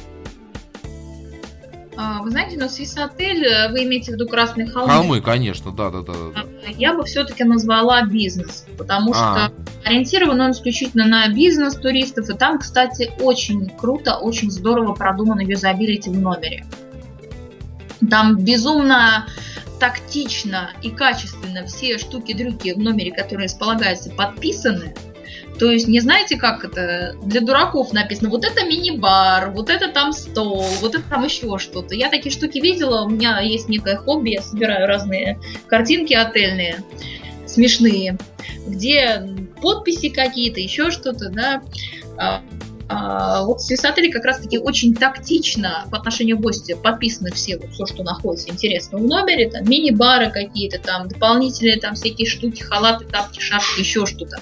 А, вы знаете, но Свис отель, э, вы имеете в виду Красные холмы? Холмы, конечно, да, да, да. да. Я бы все-таки назвала бизнес, потому а. что ориентирован он исключительно на бизнес туристов, и там, кстати, очень круто, очень здорово продумано юзабилити в номере. Там безумно тактично и качественно все штуки-дрюки в номере, которые располагаются, подписаны. То есть не знаете, как это для дураков написано, вот это мини-бар, вот это там стол, вот это там еще что-то. Я такие штуки видела, у меня есть некое хобби, я собираю разные картинки отельные, смешные, где подписи какие-то, еще что-то, да. А, вот свисатели как раз-таки очень тактично по отношению к гостю подписаны все, вот, все, что находится интересно в номере, там мини-бары какие-то, там дополнительные там всякие штуки, халаты, тапки, шапки, еще что-то.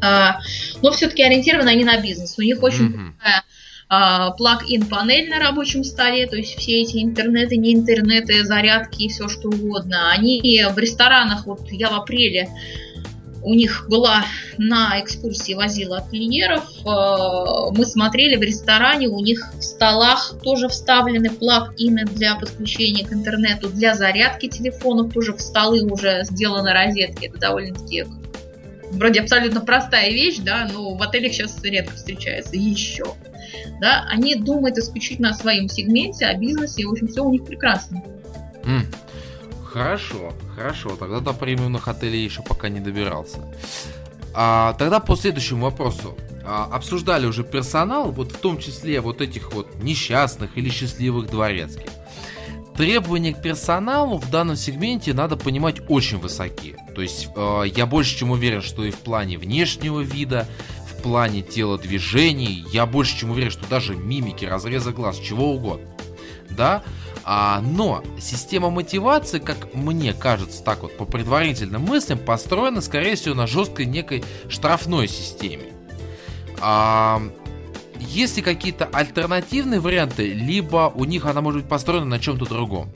А, но все-таки ориентированы они на бизнес. У них очень mm-hmm. такая а, плаг-ин панель на рабочем столе, то есть все эти интернеты, не интернеты, зарядки и все что угодно. Они в ресторанах, вот я в апреле у них была на экскурсии возила ательеров. Э, мы смотрели в ресторане, у них в столах тоже вставлены плаг-ины для подключения к интернету, для зарядки телефонов тоже в столы уже сделаны розетки. Это довольно-таки вроде абсолютно простая вещь, да, но в отелях сейчас редко встречается еще. Да, они думают исключительно о своем сегменте, о бизнесе, и, в общем, все у них прекрасно. Mm. Хорошо, хорошо. Тогда до премиумных отелей еще пока не добирался. А, тогда по следующему вопросу. А, обсуждали уже персонал, вот в том числе вот этих вот несчастных или счастливых дворецких. Требования к персоналу в данном сегменте надо понимать очень высокие. То есть э, я больше чем уверен, что и в плане внешнего вида, в плане телодвижений, я больше чем уверен, что даже мимики, разреза глаз, чего угодно. Да, А, но система мотивации, как мне кажется, так вот по предварительным мыслям, построена, скорее всего, на жесткой некой штрафной системе. А, есть ли какие-то альтернативные варианты, либо у них она может быть построена на чем-то другом?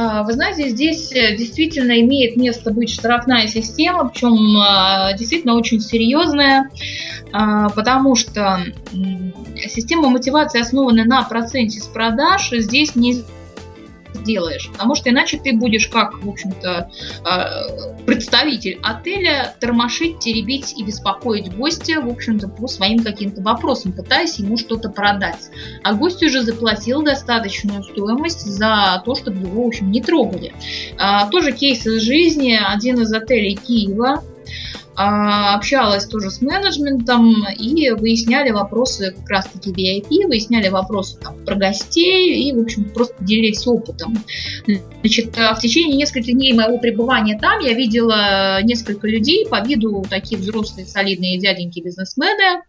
А, вы знаете, здесь э, действительно имеет место быть штрафная система, причем а, действительно очень серьезная, а, потому что система мотивации, основанная на проценте с продаж, здесь не сделаешь. Потому что иначе ты будешь как, в общем-то, э, представитель отеля тормошить, теребить и беспокоить гостя, в общем-то, по своим каким-то вопросам, пытаясь ему что-то продать. А гость уже заплатил достаточную стоимость за то, чтобы его, в общем, не трогали. А, тоже кейс из жизни. Один из отелей Киева а, общалась тоже с менеджментом и выясняли вопросы как раз-таки VIP, выясняли вопросы там, про гостей и, в общем, просто делились опытом. Значит, а в течение нескольких дней моего пребывания там я видела несколько людей по виду такие взрослые солидные дяденьки бизнесмены,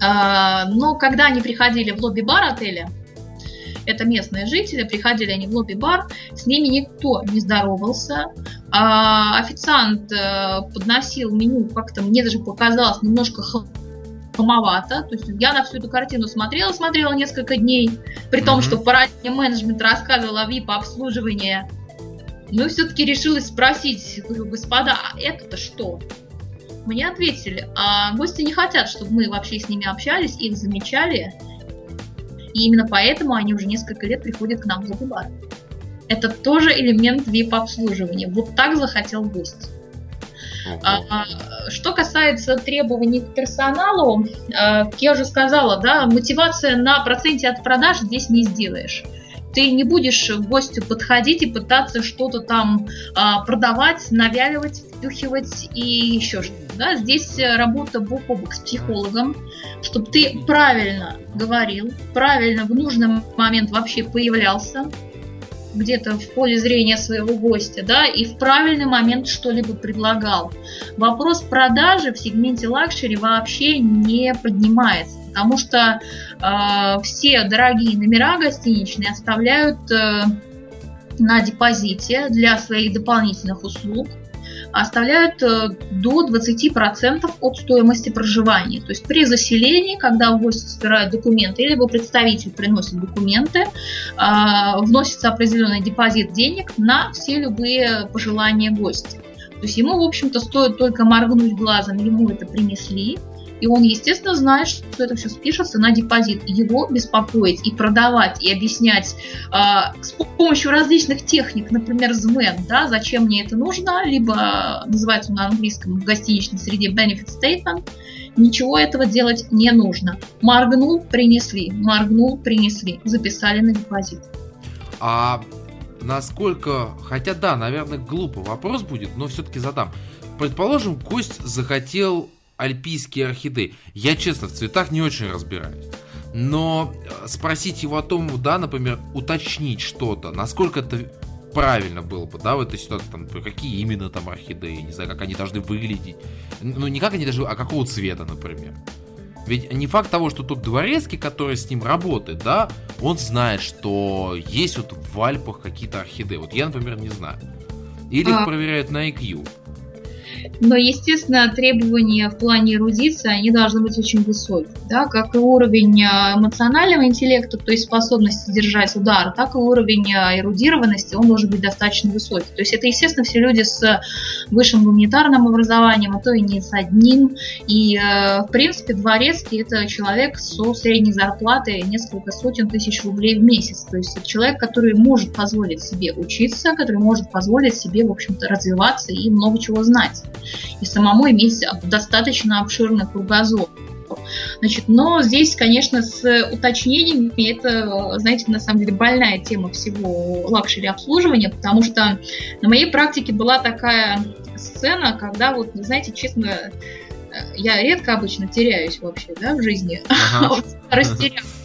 а, но когда они приходили в лобби-бар отеля, это местные жители, приходили они в лобби-бар, с ними никто не здоровался, а официант э, подносил меню, как-то мне даже показалось немножко хамовато. То есть я на всю эту картину смотрела, смотрела несколько дней, при том, mm-hmm. что параллельно менеджмент рассказывал о VIP-обслуживании. Ну и все-таки решилась спросить, говорю, господа, а это-то что? Мне ответили, а гости не хотят, чтобы мы вообще с ними общались, их замечали, и именно поэтому они уже несколько лет приходят к нам в лобби-бар. Это тоже элемент VIP-обслуживания. Вот так захотел гость. А, что касается требований к персоналу, а, как я уже сказала, да, мотивация на проценте от продаж здесь не сделаешь. Ты не будешь к гостю подходить и пытаться что-то там а, продавать, навяливать, втюхивать и еще что-то. Да? Здесь работа бок о бок с психологом, чтобы ты правильно говорил, правильно в нужный момент вообще появлялся, где-то в поле зрения своего гостя, да, и в правильный момент что-либо предлагал. Вопрос продажи в сегменте luxury вообще не поднимается, потому что э, все дорогие номера гостиничные оставляют э, на депозите для своих дополнительных услуг оставляют э, до 20% от стоимости проживания. То есть при заселении, когда у гостя собирают документы, или его представитель приносит документы, а, вносится определенный депозит денег на все любые пожелания гостя. То есть ему, в общем-то, стоит только моргнуть глазом, ему это принесли, и он, естественно, знает, что это все спишется на депозит. Его беспокоить и продавать, и объяснять э, с помощью различных техник, например, ЗМЭН, да, зачем мне это нужно, либо называется на английском в гостиничной среде benefit statement, ничего этого делать не нужно. Моргнул, принесли, моргнул, принесли, записали на депозит. А насколько, хотя да, наверное, глупый вопрос будет, но все-таки задам. Предположим, гость захотел альпийские орхидеи. Я, честно, в цветах не очень разбираюсь. Но э, спросить его о том, да, например, уточнить что-то, насколько это правильно было бы, да, в этой ситуации, там, какие именно там орхидеи, не знаю, как они должны выглядеть. Ну, не как они должны, а какого цвета, например. Ведь не факт того, что тот дворецкий, который с ним работает, да, он знает, что есть вот в Альпах какие-то орхидеи. Вот я, например, не знаю. Или их а. проверяют на IQ. Но, естественно, требования в плане эрудиции, они должны быть очень высокие. Да? Как и уровень э, эмоционального интеллекта, то есть способности держать удар, так и уровень э, эрудированности, он должен быть достаточно высокий. То есть это, естественно, все люди с высшим гуманитарным образованием, а то и не с одним. И, э, в принципе, дворецкий – это человек со средней зарплатой несколько сотен тысяч рублей в месяц. То есть это человек, который может позволить себе учиться, который может позволить себе, в общем-то, развиваться и много чего знать и самому иметь достаточно обширный кругозор. Значит, но здесь, конечно, с уточнениями это, знаете, на самом деле больная тема всего luxury обслуживания, потому что на моей практике была такая сцена, когда вот, знаете, честно, я редко обычно теряюсь вообще, да, в жизни, ага. растерялась.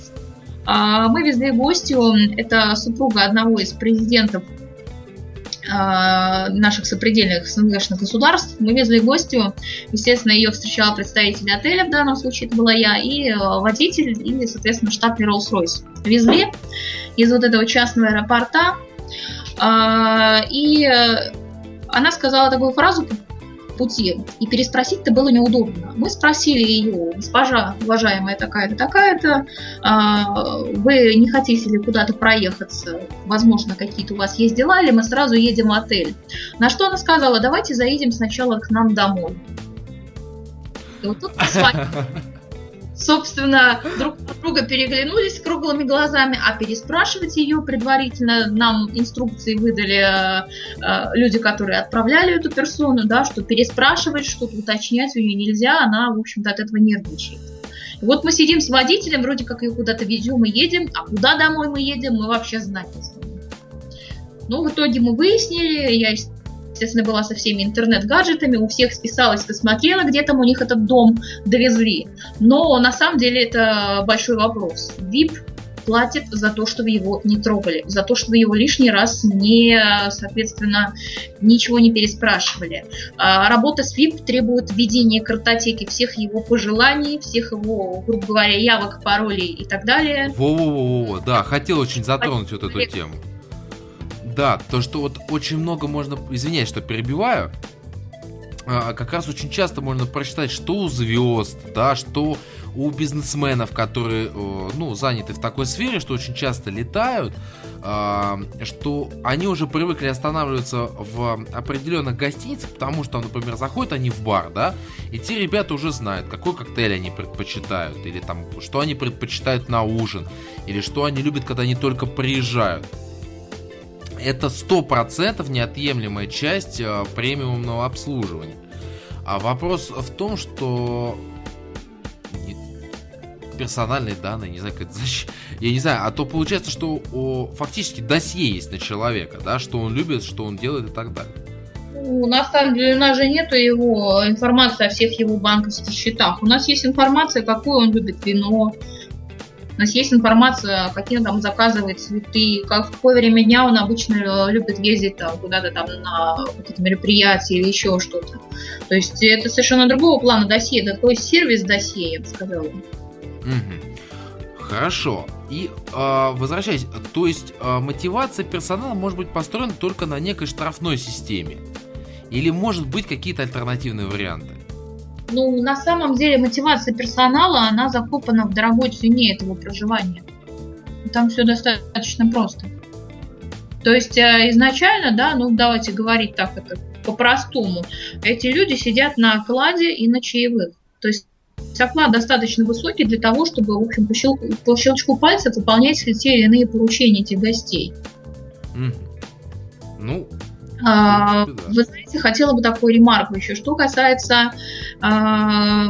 А, мы везли гостю, это супруга одного из президентов наших сопредельных СНГшных государств. Мы везли гостю. Естественно, ее встречал представитель отеля, в данном случае это была я, и водитель, и, соответственно, штат Rolls-Royce. Везли из вот этого частного аэропорта. И она сказала такую фразу пути, и переспросить-то было неудобно. Мы спросили ее, госпожа, уважаемая такая-то, такая-то, а, вы не хотите ли куда-то проехаться, возможно, какие-то у вас есть дела, или мы сразу едем в отель. На что она сказала, давайте заедем сначала к нам домой. И вот тут собственно, друг друга переглянулись круглыми глазами, а переспрашивать ее предварительно нам инструкции выдали э, э, люди, которые отправляли эту персону, да, что переспрашивать, что-то уточнять у нее нельзя, она, в общем-то, от этого нервничает. Вот мы сидим с водителем, вроде как ее куда-то везем и едем, а куда домой мы едем, мы вообще знать не знаем. Ну, в итоге мы выяснили, я, естественно, была со всеми интернет-гаджетами, у всех списалась, посмотрела, где там у них этот дом довезли. Но на самом деле это большой вопрос. VIP платит за то, чтобы его не трогали, за то, чтобы его лишний раз не, соответственно, ничего не переспрашивали. А работа с VIP требует введения картотеки всех его пожеланий, всех его, грубо говоря, явок, паролей и так далее. Во-во-во, да, хотел очень затронуть вот эту тему. Да, то, что вот очень много можно... Извиняюсь, что перебиваю. А, как раз очень часто можно прочитать, что у звезд, да, что у бизнесменов, которые, ну, заняты в такой сфере, что очень часто летают, а, что они уже привыкли останавливаться в определенных гостиницах, потому что, например, заходят они в бар, да, и те ребята уже знают, какой коктейль они предпочитают, или там, что они предпочитают на ужин, или что они любят, когда они только приезжают это 100% неотъемлемая часть э, премиумного обслуживания. А вопрос в том, что персональные данные, не знаю, как это я не знаю, а то получается, что о, фактически досье есть на человека, да, что он любит, что он делает и так далее. Ну, на самом у нас же нету его информации о всех его банковских счетах. У нас есть информация, какое он любит вино, у нас есть информация, какие он там заказывает цветы, как, в какое время дня он обычно э, любит ездить там, куда-то там на какие-то мероприятия или еще что-то. То есть это совершенно другого плана досье, это такой сервис досье, я бы сказала. Угу. Хорошо. И э, возвращаясь, то есть э, мотивация персонала может быть построена только на некой штрафной системе? Или может быть какие-то альтернативные варианты? Ну, на самом деле мотивация персонала, она закопана в дорогой цене этого проживания. Там все достаточно просто. То есть э, изначально, да, ну давайте говорить так это по-простому, эти люди сидят на окладе и на чаевых. То есть оклад достаточно высокий для того, чтобы, в общем, по, щел... по щелчку пальцев выполнять те или иные поручения этих гостей. Mm. Ну, а, вы знаете, хотела бы такую ремарку еще. Что касается а,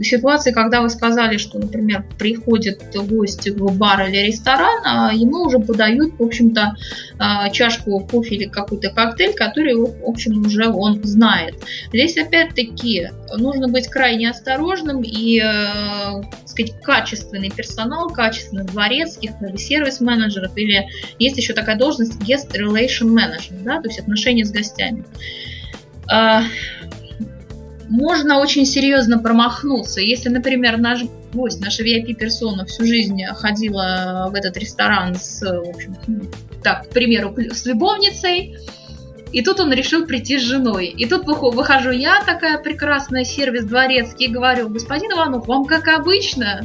ситуации, когда вы сказали, что, например, приходит гость в бар или ресторан, а ему уже подают, в общем-то, а, чашку кофе или какой-то коктейль, который, в общем, уже он знает. Здесь, опять-таки, нужно быть крайне осторожным и, э, сказать, качественный персонал, качественный дворецких или сервис-менеджеров, или есть еще такая должность guest relation manager, да, то есть отношения с гостями. А, можно очень серьезно промахнуться. Если, например, наш гость, наша VIP-персона всю жизнь ходила в этот ресторан с, в общем, так, к примеру, с любовницей, и тут он решил прийти с женой. И тут выхожу я, такая прекрасная сервис дворецкий, и говорю, господин Иванов, вам как обычно?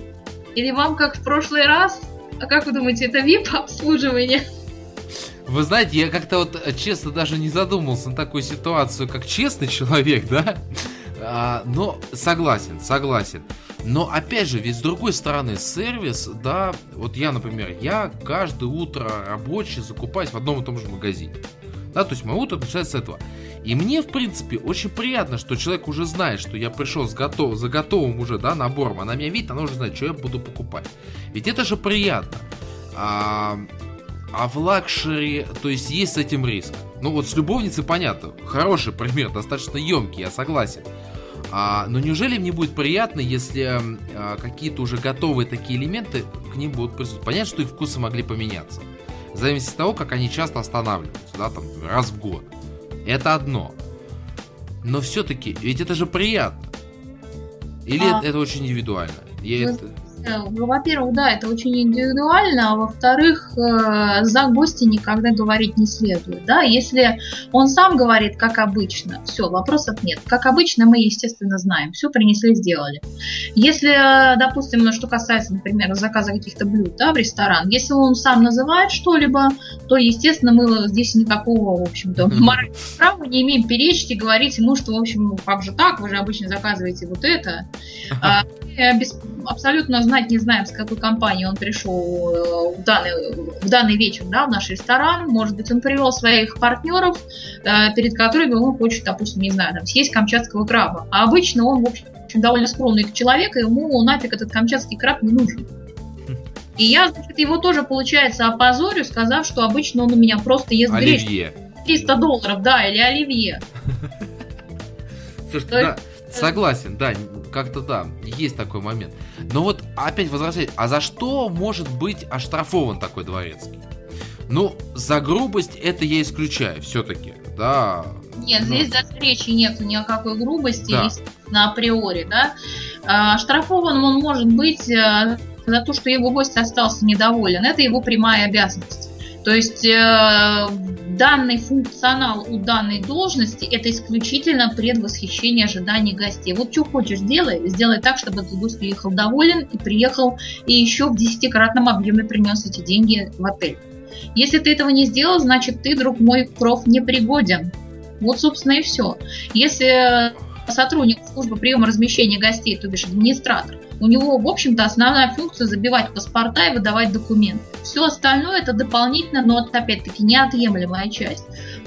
Или вам как в прошлый раз? А как вы думаете, это VIP-обслуживание? Вы знаете, я как-то вот честно даже не задумался на такую ситуацию, как честный человек, да? А, но согласен, согласен. Но опять же, ведь с другой стороны, сервис, да, вот я, например, я каждое утро рабочий закупаюсь в одном и том же магазине. Да, то есть мое утро начинается с этого. И мне, в принципе, очень приятно, что человек уже знает, что я пришел с готов, за готовым уже, да, набором. Она меня видит, она уже знает, что я буду покупать. Ведь это же приятно. А, а в luxury, то есть есть с этим риск. Ну вот с любовницей понятно. Хороший пример, достаточно емкий, я согласен. А, но неужели мне будет приятно, если а, какие-то уже готовые такие элементы к ним будут присутствовать? Понятно, что их вкусы могли поменяться. В зависимости от того, как они часто останавливаются да, там, раз в год. Это одно. Но все-таки, ведь это же приятно. Или а... это очень индивидуально? Я это... Э, ну, во-первых, да, это очень индивидуально, а во-вторых, э, за гостя никогда говорить не следует. Да? Если он сам говорит, как обычно, все, вопросов нет. Как обычно, мы, естественно, знаем, все принесли, сделали. Если, допустим, что касается, например, заказа каких-то блюд да, в ресторан, если он сам называет что-либо, то, естественно, мы здесь никакого, в общем-то, морального права не имеем перечить и говорить ему, что, в общем, как же так, вы же обычно заказываете вот это. Без, абсолютно знать не знаем, с какой компании он пришел э, в данный, в данный вечер да, в наш ресторан. Может быть, он привел своих партнеров, э, перед которыми он хочет, допустим, не знаю, там, съесть камчатского краба. А обычно он, в общем, довольно скромный человек, и ему нафиг этот камчатский краб не нужен. И я, значит, его тоже, получается, опозорю, сказав, что обычно он у меня просто ест оливье. 300 долларов, да, или оливье. Слушай, да, согласен, да, как-то да, есть такой момент. Но вот опять возвращаясь, а за что может быть оштрафован такой дворецкий? Ну, за грубость это я исключаю все-таки, да. Нет, ну... здесь даже речи нет ни о какой грубости, да. на априори, да. А, оштрафован он может быть э, за то, что его гость остался недоволен. Это его прямая обязанность. То есть э, данный функционал у данной должности это исключительно предвосхищение ожиданий гостей. Вот что хочешь, делай. Сделай так, чтобы этот гость приехал доволен и приехал и еще в десятикратном объеме принес эти деньги в отель. Если ты этого не сделал, значит ты, друг мой, проф непригоден. Вот, собственно, и все. Если сотрудник службы приема размещения гостей, то бишь администратор, у него, в общем-то, основная функция забивать паспорта и выдавать документы. Все остальное это дополнительно, но опять-таки неотъемлемая часть.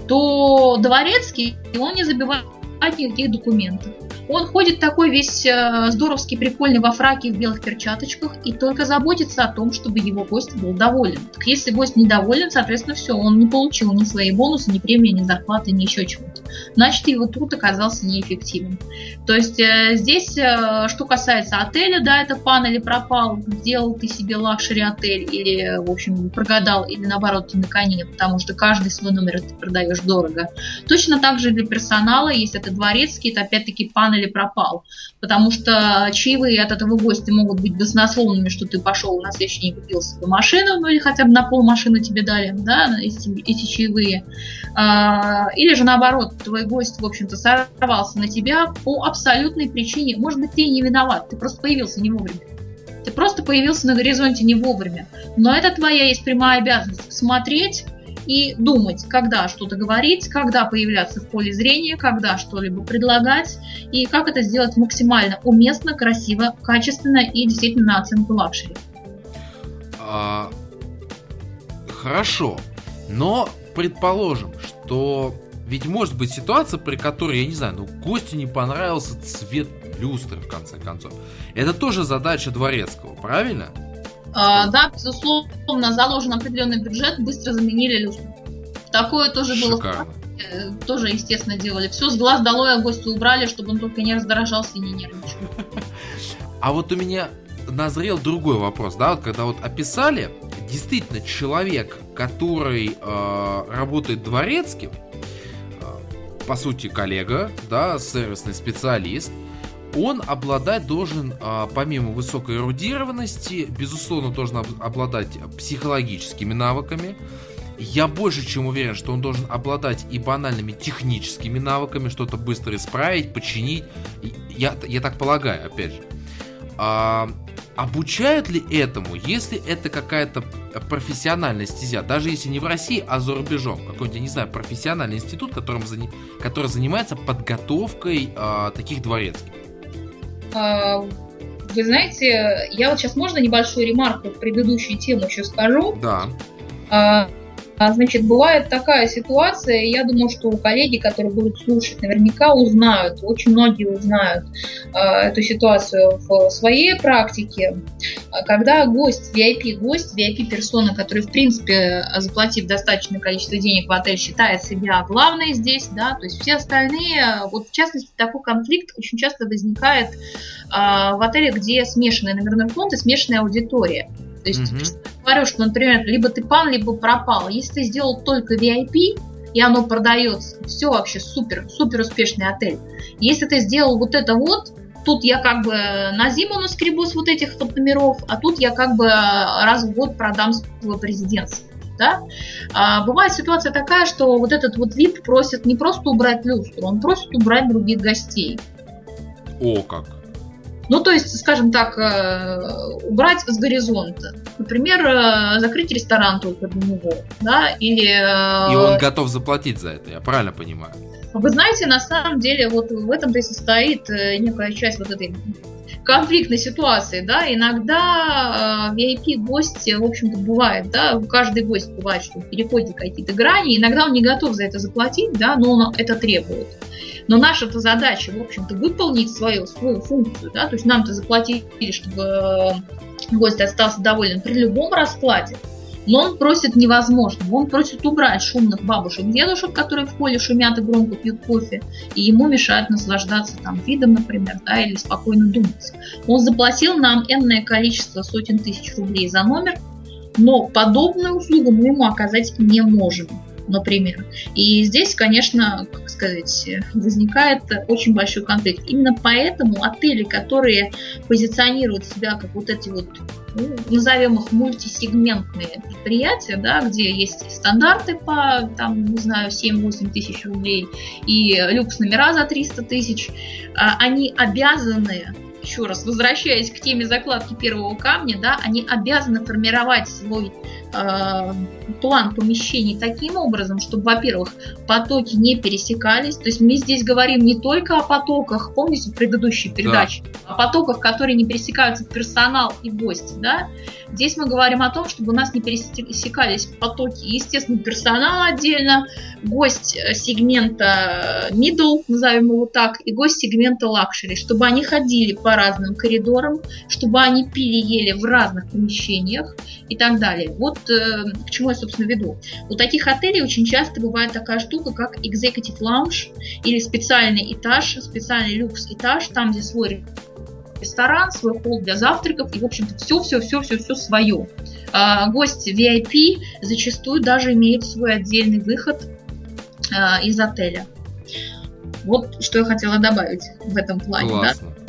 То дворецкий, он не забивает никаких документов. Он ходит такой весь э, здоровский, прикольный во фраке в белых перчаточках и только заботится о том, чтобы его гость был доволен. Так если гость недоволен, соответственно, все, он не получил ни свои бонусы, ни премии, ни зарплаты, ни еще чего-то. Значит, его труд оказался неэффективным. То есть э, здесь, э, что касается отеля, да, это пан или пропал, сделал ты себе luxury отель или, в общем, прогадал, или наоборот, ты на коне, потому что каждый свой номер ты продаешь дорого. Точно так же для персонала, если дворецкий, это опять-таки пан или пропал. Потому что чаевые от этого гостя могут быть баснословными, что ты пошел на следующий день купил себе машину, ну или хотя бы на пол машины тебе дали, да, эти, эти чаевые. А, или же наоборот, твой гость, в общем-то, сорвался на тебя по абсолютной причине. Может быть, ты и не виноват, ты просто появился не вовремя. Ты просто появился на горизонте не вовремя. Но это твоя есть прямая обязанность смотреть и думать, когда что-то говорить, когда появляться в поле зрения, когда что-либо предлагать, и как это сделать максимально уместно, красиво, качественно и действительно на оценку luxury. А, хорошо, но предположим, что ведь может быть ситуация, при которой, я не знаю, ну гостю не понравился цвет люстры, в конце концов. Это тоже задача дворецкого, правильно? А, да, безусловно, заложен определенный бюджет, быстро заменили люстру. Такое тоже Шикарно. было тоже, естественно, делали. Все с глаз долой, а гостя убрали, чтобы он только не раздражался и не нервничал. А вот у меня назрел другой вопрос, да, вот когда вот описали, действительно, человек, который э, работает дворецким, э, по сути, коллега, да, сервисный специалист, он обладать должен, а, помимо высокой эрудированности, безусловно, должен обладать психологическими навыками. Я больше чем уверен, что он должен обладать и банальными техническими навыками, что-то быстро исправить, починить. Я, я так полагаю, опять же. А, обучают ли этому, если это какая-то профессиональная стезя, даже если не в России, а за рубежом, какой-нибудь, я не знаю, профессиональный институт, которым, который занимается подготовкой а, таких дворецких? А, вы знаете, я вот сейчас можно небольшую ремарку в предыдущую тему еще скажу? Да. А, а, значит, бывает такая ситуация, я думаю, что коллеги, которые будут слушать, наверняка узнают, очень многие узнают э, эту ситуацию в своей практике, когда гость, VIP-гость, VIP-персона, который, в принципе, заплатив достаточное количество денег в отель, считает себя главной здесь, да, то есть все остальные, вот в частности, такой конфликт очень часто возникает э, в отеле, где смешанный номерной фонд и смешанная аудитория. То есть, mm-hmm. Говорю, что, например, либо ты пан, либо пропал. Если ты сделал только VIP, и оно продается. Все вообще супер, супер успешный отель. Если ты сделал вот это вот, тут я как бы на зиму наскребу с вот этих вот номеров, а тут я как бы раз в год продам свой президентство. Да? А, бывает ситуация такая, что вот этот вот VIP просит не просто убрать люстру, он просит убрать других гостей. О, как! Ну, то есть, скажем так, э, убрать с горизонта. Например, э, закрыть ресторан только для него, да, или... Э, и он готов заплатить за это, я правильно понимаю? Вы знаете, на самом деле, вот в этом-то и состоит некая часть вот этой конфликтной ситуации, да, иногда э, VIP-гости, в общем-то, бывает, да, каждый гость бывает, что переходит какие-то грани, иногда он не готов за это заплатить, да, но он это требует. Но наша-то задача, в общем-то, выполнить свою, свою функцию, да, то есть нам-то заплатили, чтобы э, гость остался доволен при любом раскладе, но он просит невозможного. Он просит убрать шумных бабушек, дедушек, которые в холле шумят и громко пьют кофе, и ему мешают наслаждаться там видом, например, да, или спокойно думать. Он заплатил нам энное количество сотен тысяч рублей за номер, но подобную услугу мы ему оказать не можем например. И здесь, конечно, как сказать, возникает очень большой конфликт. Именно поэтому отели, которые позиционируют себя как вот эти вот ну, назовем их мультисегментные предприятия, да, где есть стандарты по, там, не знаю, 7-8 тысяч рублей и люкс номера за 300 тысяч, а, они обязаны еще раз, возвращаясь к теме закладки первого камня, да, они обязаны формировать свой план помещений таким образом, чтобы, во-первых, потоки не пересекались. То есть мы здесь говорим не только о потоках, помните в предыдущей передаче, да. о потоках, которые не пересекаются персонал и гости, да. Здесь мы говорим о том, чтобы у нас не пересекались потоки, естественно, персонал отдельно, гость сегмента middle, назовем его так, и гость сегмента luxury, чтобы они ходили по разным коридорам, чтобы они пили, ели в разных помещениях и так далее. Вот э, к чему я, собственно, веду. У таких отелей очень часто бывает такая штука, как executive lounge или специальный этаж, специальный люкс-этаж, там, где свой ресторан, свой холл для завтраков и, в общем-то, все-все-все-все-все свое. А, гость VIP зачастую даже имеет свой отдельный выход а, из отеля. Вот что я хотела добавить в этом плане. Классно. Да?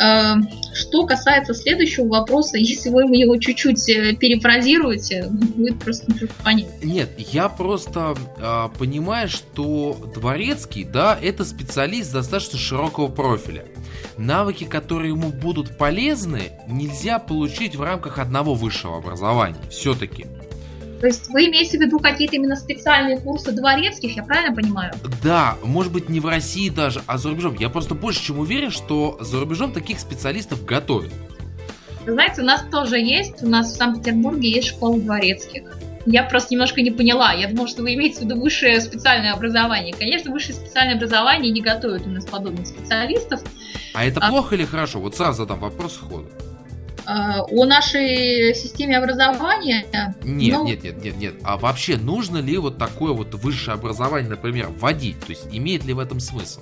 Эм, что касается следующего вопроса, если вы его чуть-чуть э, перефразируете, будет просто понятно. Нет, я просто э, понимаю, что Дворецкий, да, это специалист достаточно широкого профиля. Навыки, которые ему будут полезны, нельзя получить в рамках одного высшего образования. Все-таки. То есть вы имеете в виду какие-то именно специальные курсы дворецких, я правильно понимаю? Да, может быть не в России даже, а за рубежом. Я просто больше чем уверен, что за рубежом таких специалистов готовят. Вы знаете, у нас тоже есть, у нас в Санкт-Петербурге есть школа дворецких. Я просто немножко не поняла. Я думала, что вы имеете в виду высшее специальное образование. Конечно, высшее специальное образование не готовит у нас подобных специалистов. А это а... плохо или хорошо? Вот сразу задам вопрос сходу. А, о нашей системе образования. Нет, ну... нет, нет, нет, нет. А вообще нужно ли вот такое вот высшее образование, например, вводить? То есть имеет ли в этом смысл?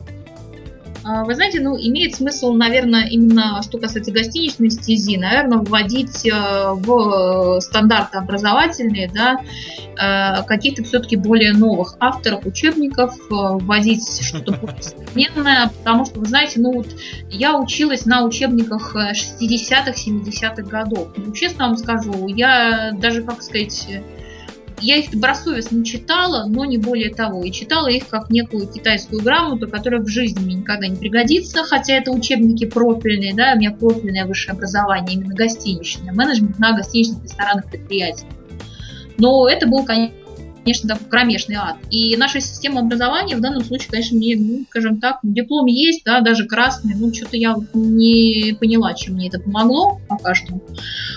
А, вы знаете, ну, имеет смысл, наверное, именно что касается гостиничной стези, наверное, вводить э, в стандарты образовательные, да, э, каких-то все-таки более новых авторов, учебников, э, вводить что-то более современное, потому что, вы знаете, ну, вот я училась на учебниках 60-х, 70-х годов. Ну, честно вам скажу, я даже, как сказать, я их добросовестно читала, но не более того. И читала их как некую китайскую грамоту, которая в жизни мне никогда не пригодится, хотя это учебники профильные, да, у меня профильное высшее образование, именно гостиничное, менеджмент на гостиничных ресторанах предприятиях. Но это был, конечно, конечно, такой кромешный ад. И наша система образования в данном случае, конечно, мне, ну, скажем так, диплом есть, да, даже красный, ну, что-то я не поняла, чем мне это помогло пока что.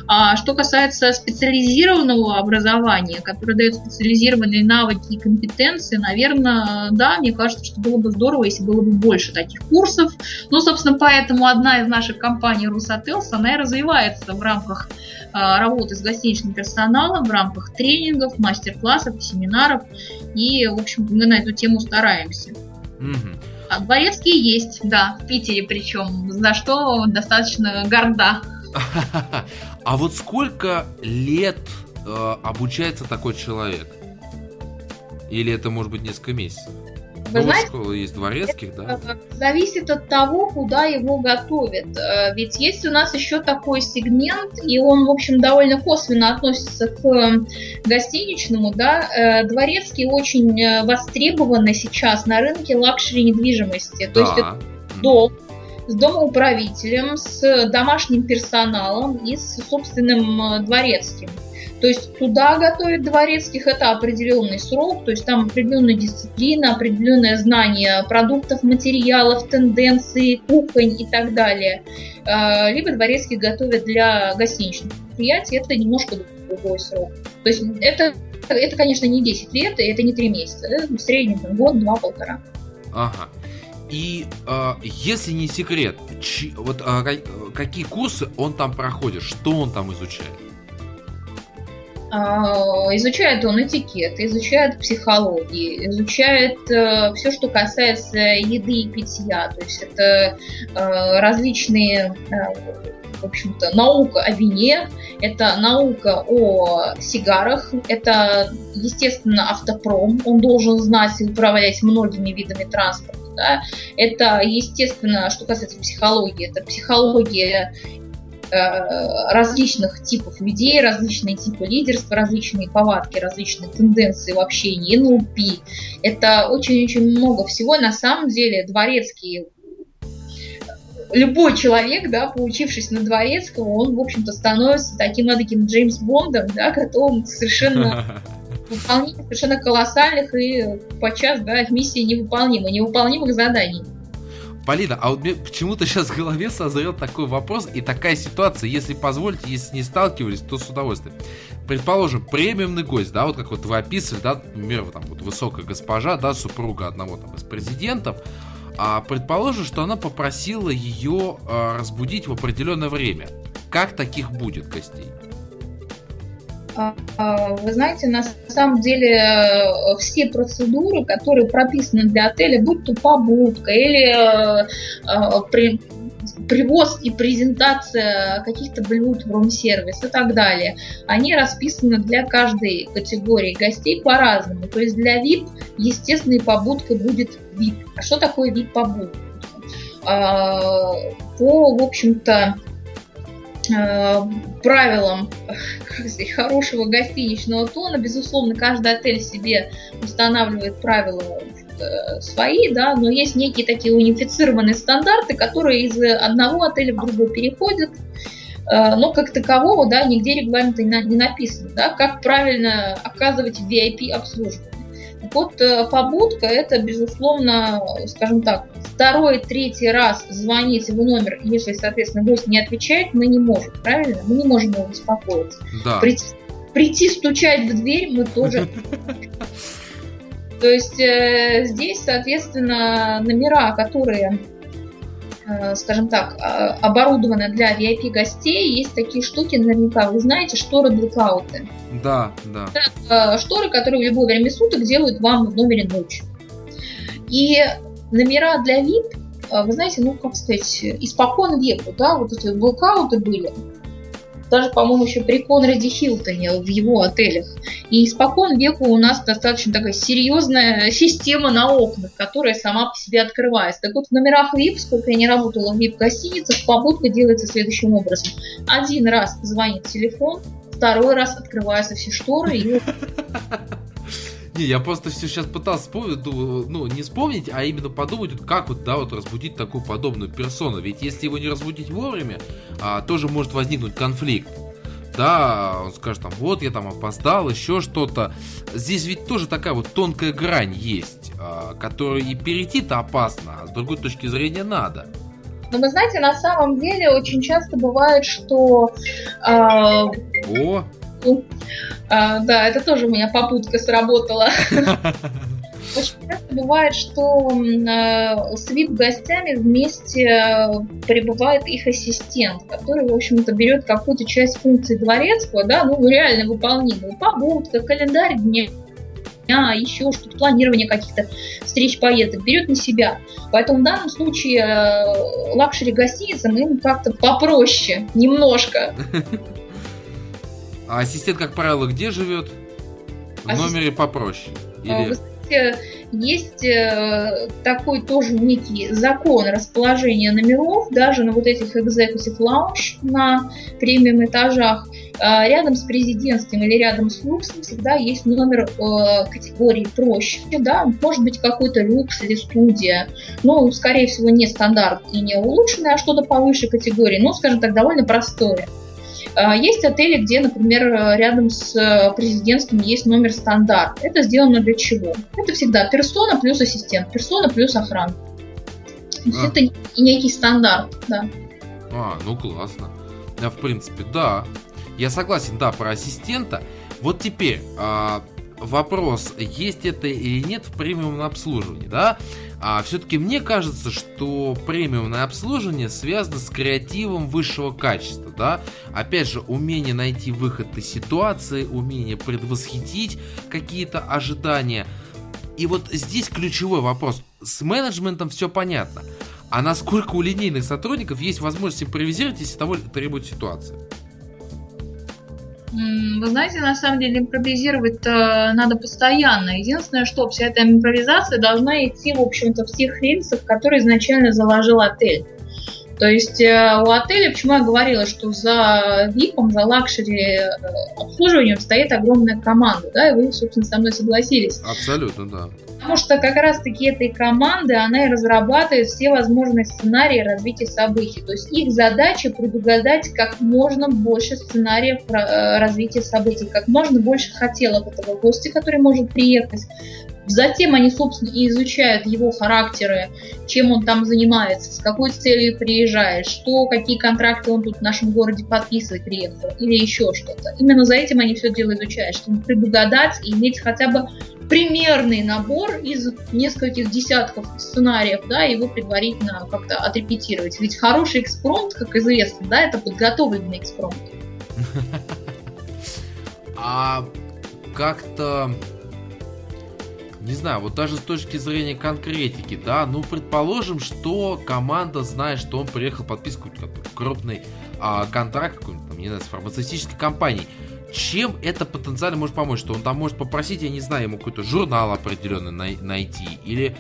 А что касается специализированного образования, которое дает специализированные навыки и компетенции, наверное, да, мне кажется, что было бы здорово, если было бы больше таких курсов. Ну, собственно, поэтому одна из наших компаний Русателс, она и развивается в рамках работы с гостиничным персоналом, в рамках тренингов, мастер-классов, семинаров. И, в общем мы на эту тему стараемся. Угу. А дворецкие есть, да, в Питере причем, за что достаточно горда. А вот сколько лет э, обучается такой человек? Или это может быть несколько месяцев? Вы знаете, школа есть дворецких, да? Зависит от того, куда его готовят. Э, ведь есть у нас еще такой сегмент, и он, в общем, довольно косвенно относится к гостиничному, да. Э, дворецкие очень э, востребованы сейчас на рынке luxury недвижимости. Да. То есть это дом с домоуправителем, с домашним персоналом и с собственным дворецким. То есть туда готовят дворецких, это определенный срок, то есть там определенная дисциплина, определенное знание продуктов, материалов, тенденций, кухонь и так далее. А, либо дворецких готовят для гостиничных предприятий, это немножко другой срок. То есть это, это конечно, не 10 лет, это не 3 месяца, это в среднем год, два, полтора. Ага. И э, если не секрет, чи, вот э, какие курсы он там проходит, что он там изучает? А, изучает он этикет, изучает психологию, изучает э, все, что касается еды и питья. То есть это э, различные, э, в общем-то, наука о вине, это наука о сигарах, это, естественно, автопром. Он должен знать и управлять многими видами транспорта. Да? Это, естественно, что касается психологии, это психология различных типов людей, различные типы лидерства, различные повадки, различные тенденции в общении, НЛП. Это очень-очень много всего. На самом деле дворецкий любой человек, да, получившись на дворецкого, он, в общем-то, становится таким таким Джеймс Бондом, да, готовым совершенно выполнению совершенно колоссальных и подчас, да, миссий невыполнимых, невыполнимых заданий. Полина, а вот мне почему-то сейчас в голове созрел такой вопрос и такая ситуация, если позволите, если не сталкивались, то с удовольствием. Предположим, премиумный гость, да, вот как вот вы описывали, да, например, там вот высокая госпожа, да, супруга одного там из президентов, а предположим, что она попросила ее а, разбудить в определенное время. Как таких будет гостей? А, вы знаете, на самом деле э, все процедуры, которые прописаны для отеля, будь то побудка или э, э, при, привоз и презентация каких-то блюд в рум-сервис и так далее, они расписаны для каждой категории гостей по-разному. То есть для VIP естественной побудкой будет VIP. А что такое VIP-побудка? А, по, в общем-то, Э, правилам хорошего гостиничного тона. Безусловно, каждый отель себе устанавливает правила э, свои, да, но есть некие такие унифицированные стандарты, которые из одного отеля в другой переходят, э, но как такового, да, нигде регламента не написано, да, как правильно оказывать VIP обслуживание. Вот э, побудка это, безусловно, скажем так, второй, третий раз звонить в номер, если, соответственно, гость не отвечает, мы не можем, правильно? Мы не можем его беспокоить. Да. Прийти, прийти стучать в дверь мы тоже. То есть э, здесь, соответственно, номера, которые скажем так, а, оборудовано для VIP гостей. Есть такие штуки, наверняка вы знаете, шторы блэкауты. Да, да. Это шторы, которые в любое время суток делают вам в номере ночью. И номера для VIP, э, вы знаете, ну, как сказать, испокон веку, да, вот эти блэкауты были даже, по-моему, еще при Конраде Хилтоне в его отелях. И испокон веку у нас достаточно такая серьезная система на окнах, которая сама по себе открывается. Так вот, в номерах VIP, сколько я не работала в VIP-гостиницах, побудка делается следующим образом. Один раз звонит телефон, второй раз открываются все шторы и не, я просто все сейчас пытался вспомнить, ну, не вспомнить, а именно подумать, как вот, да, вот разбудить такую подобную персону. Ведь если его не разбудить вовремя, а, тоже может возникнуть конфликт. Да, он скажет там, вот я там опоздал, еще что-то. Здесь ведь тоже такая вот тонкая грань есть, а, которую и перейти-то опасно, а с другой точки зрения надо. Но вы знаете, на самом деле очень часто бывает, что... Э, О! А, да, это тоже у меня попутка сработала. Очень часто бывает, что э, с VIP-гостями вместе прибывает их ассистент, который, в общем-то, берет какую-то часть функций дворецкого, да, ну, реально выполнимую. Побудка, календарь дня, еще что-то, планирование каких-то встреч, поездок, берет на себя. Поэтому в данном случае э, luxury гостиницам им как-то попроще, немножко. А ассистент, как правило, где живет? В Ассист... номере попроще. Или... Вы знаете, есть э, такой тоже некий закон расположения номеров, даже на вот этих executive lounge на премиум этажах. Э, рядом с президентским или рядом с люксом всегда есть номер э, категории проще, да, может быть какой-то люкс или студия, но, скорее всего, не стандарт и не улучшенный, а что-то повыше категории, ну, скажем так, довольно простое. А, есть отели, где, например, рядом с э, президентским есть номер стандарт. Это сделано для чего? Это всегда персона плюс ассистент, персона плюс охрана. А. Это некий стандарт, да. А, ну классно. В принципе, да. Я согласен, да, про ассистента. Вот теперь, а, вопрос, есть это или нет в премиум обслуживании, да? А все-таки мне кажется, что премиумное обслуживание связано с креативом высшего качества, да? Опять же, умение найти выход из ситуации, умение предвосхитить какие-то ожидания. И вот здесь ключевой вопрос. С менеджментом все понятно. А насколько у линейных сотрудников есть возможность импровизировать, если того требует ситуация? Вы знаете, на самом деле импровизировать надо постоянно. Единственное, что вся эта импровизация должна идти, в общем-то, в тех рельсах, которые изначально заложил отель. То есть э, у отеля, почему я говорила, что за VIP, за luxury э, обслуживанием стоит огромная команда, да, и вы, собственно, со мной согласились. Абсолютно, да. Потому что как раз-таки этой команды, она и разрабатывает все возможные сценарии развития событий. То есть их задача предугадать как можно больше сценариев э, развития событий, как можно больше хотелок этого гостя, который может приехать, Затем они, собственно, и изучают его характеры, чем он там занимается, с какой целью приезжает, что, какие контракты он тут в нашем городе подписывать приехал, или еще что-то. Именно за этим они все дело изучают, чтобы предугадать и иметь хотя бы примерный набор из нескольких десятков сценариев, да, его предварительно как-то отрепетировать. Ведь хороший экспромт, как известно, да, это подготовленный экспромт. А как-то не знаю, вот даже с точки зрения конкретики, да, ну, предположим, что команда знает, что он приехал подписку крупный а, контракт там, не знаю, с фармацевтической компанией. Чем это потенциально может помочь? Что он там может попросить, я не знаю, ему какой-то журнал определенный най- найти? Или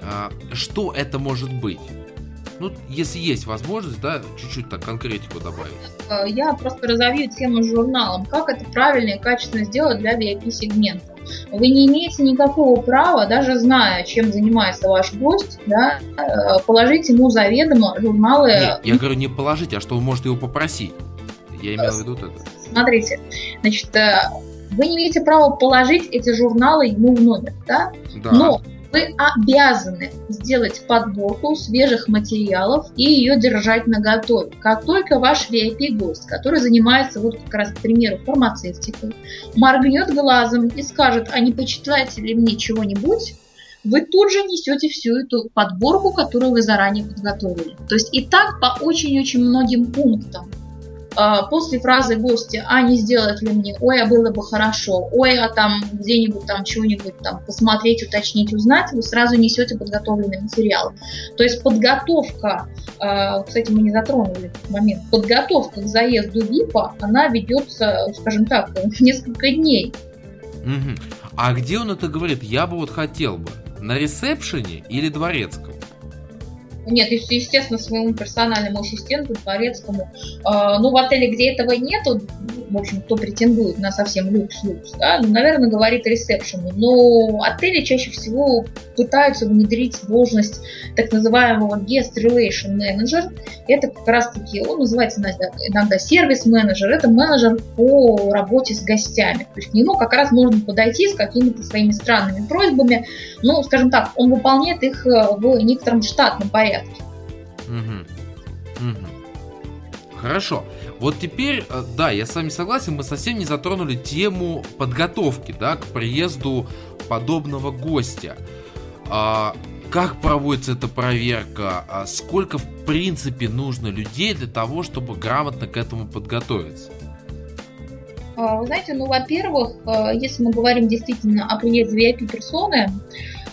а, что это может быть? Ну, если есть возможность, да, чуть-чуть так конкретику добавить. Я просто разовью тему с журналом. Как это правильно и качественно сделать для VIP-сегмента? Вы не имеете никакого права, даже зная, чем занимается ваш гость, да, э, положить ему заведомо журналы... Нет, я говорю не положить, а что вы можете его попросить. Я имел в виду это. Смотрите, значит, э, вы не имеете права положить эти журналы ему в номер, да? Да. Но вы обязаны сделать подборку свежих материалов и ее держать на готове. Как только ваш VIP-гость, который занимается, вот как раз, к примеру, фармацевтикой, моргнет глазом и скажет, а не почитаете ли мне чего-нибудь, вы тут же несете всю эту подборку, которую вы заранее подготовили. То есть и так по очень-очень многим пунктам. А, после фразы гостя «А не сделать ли мне? Ой, а было бы хорошо. Ой, а там где-нибудь там чего-нибудь там посмотреть, уточнить, узнать», вы сразу несете подготовленный материал. То есть подготовка, а, кстати, мы не затронули этот момент, подготовка к заезду ВИПа, она ведется, скажем так, несколько дней. А где он это говорит? Я бы вот хотел бы. На ресепшене или дворецком? Нет, естественно, своему персональному ассистенту, дворецкому. А, ну, в отеле, где этого нету, в общем, кто претендует на совсем люкс-люкс, да, ну, наверное, говорит ресепшену. Но отели чаще всего пытаются внедрить должность так называемого guest relation manager. Это как раз-таки, он называется иногда, иногда сервис-менеджер, это менеджер по работе с гостями. То есть к нему как раз можно подойти с какими-то своими странными просьбами. Ну, скажем так, он выполняет их э, в некотором штатном порядке. Угу. Угу. Хорошо. Вот теперь, э, да, я с вами согласен, мы совсем не затронули тему подготовки, да, к приезду подобного гостя. А, как проводится эта проверка? А сколько, в принципе, нужно людей для того, чтобы грамотно к этому подготовиться? А, вы знаете, ну, во-первых, э, если мы говорим действительно о приезде VIP-персоны,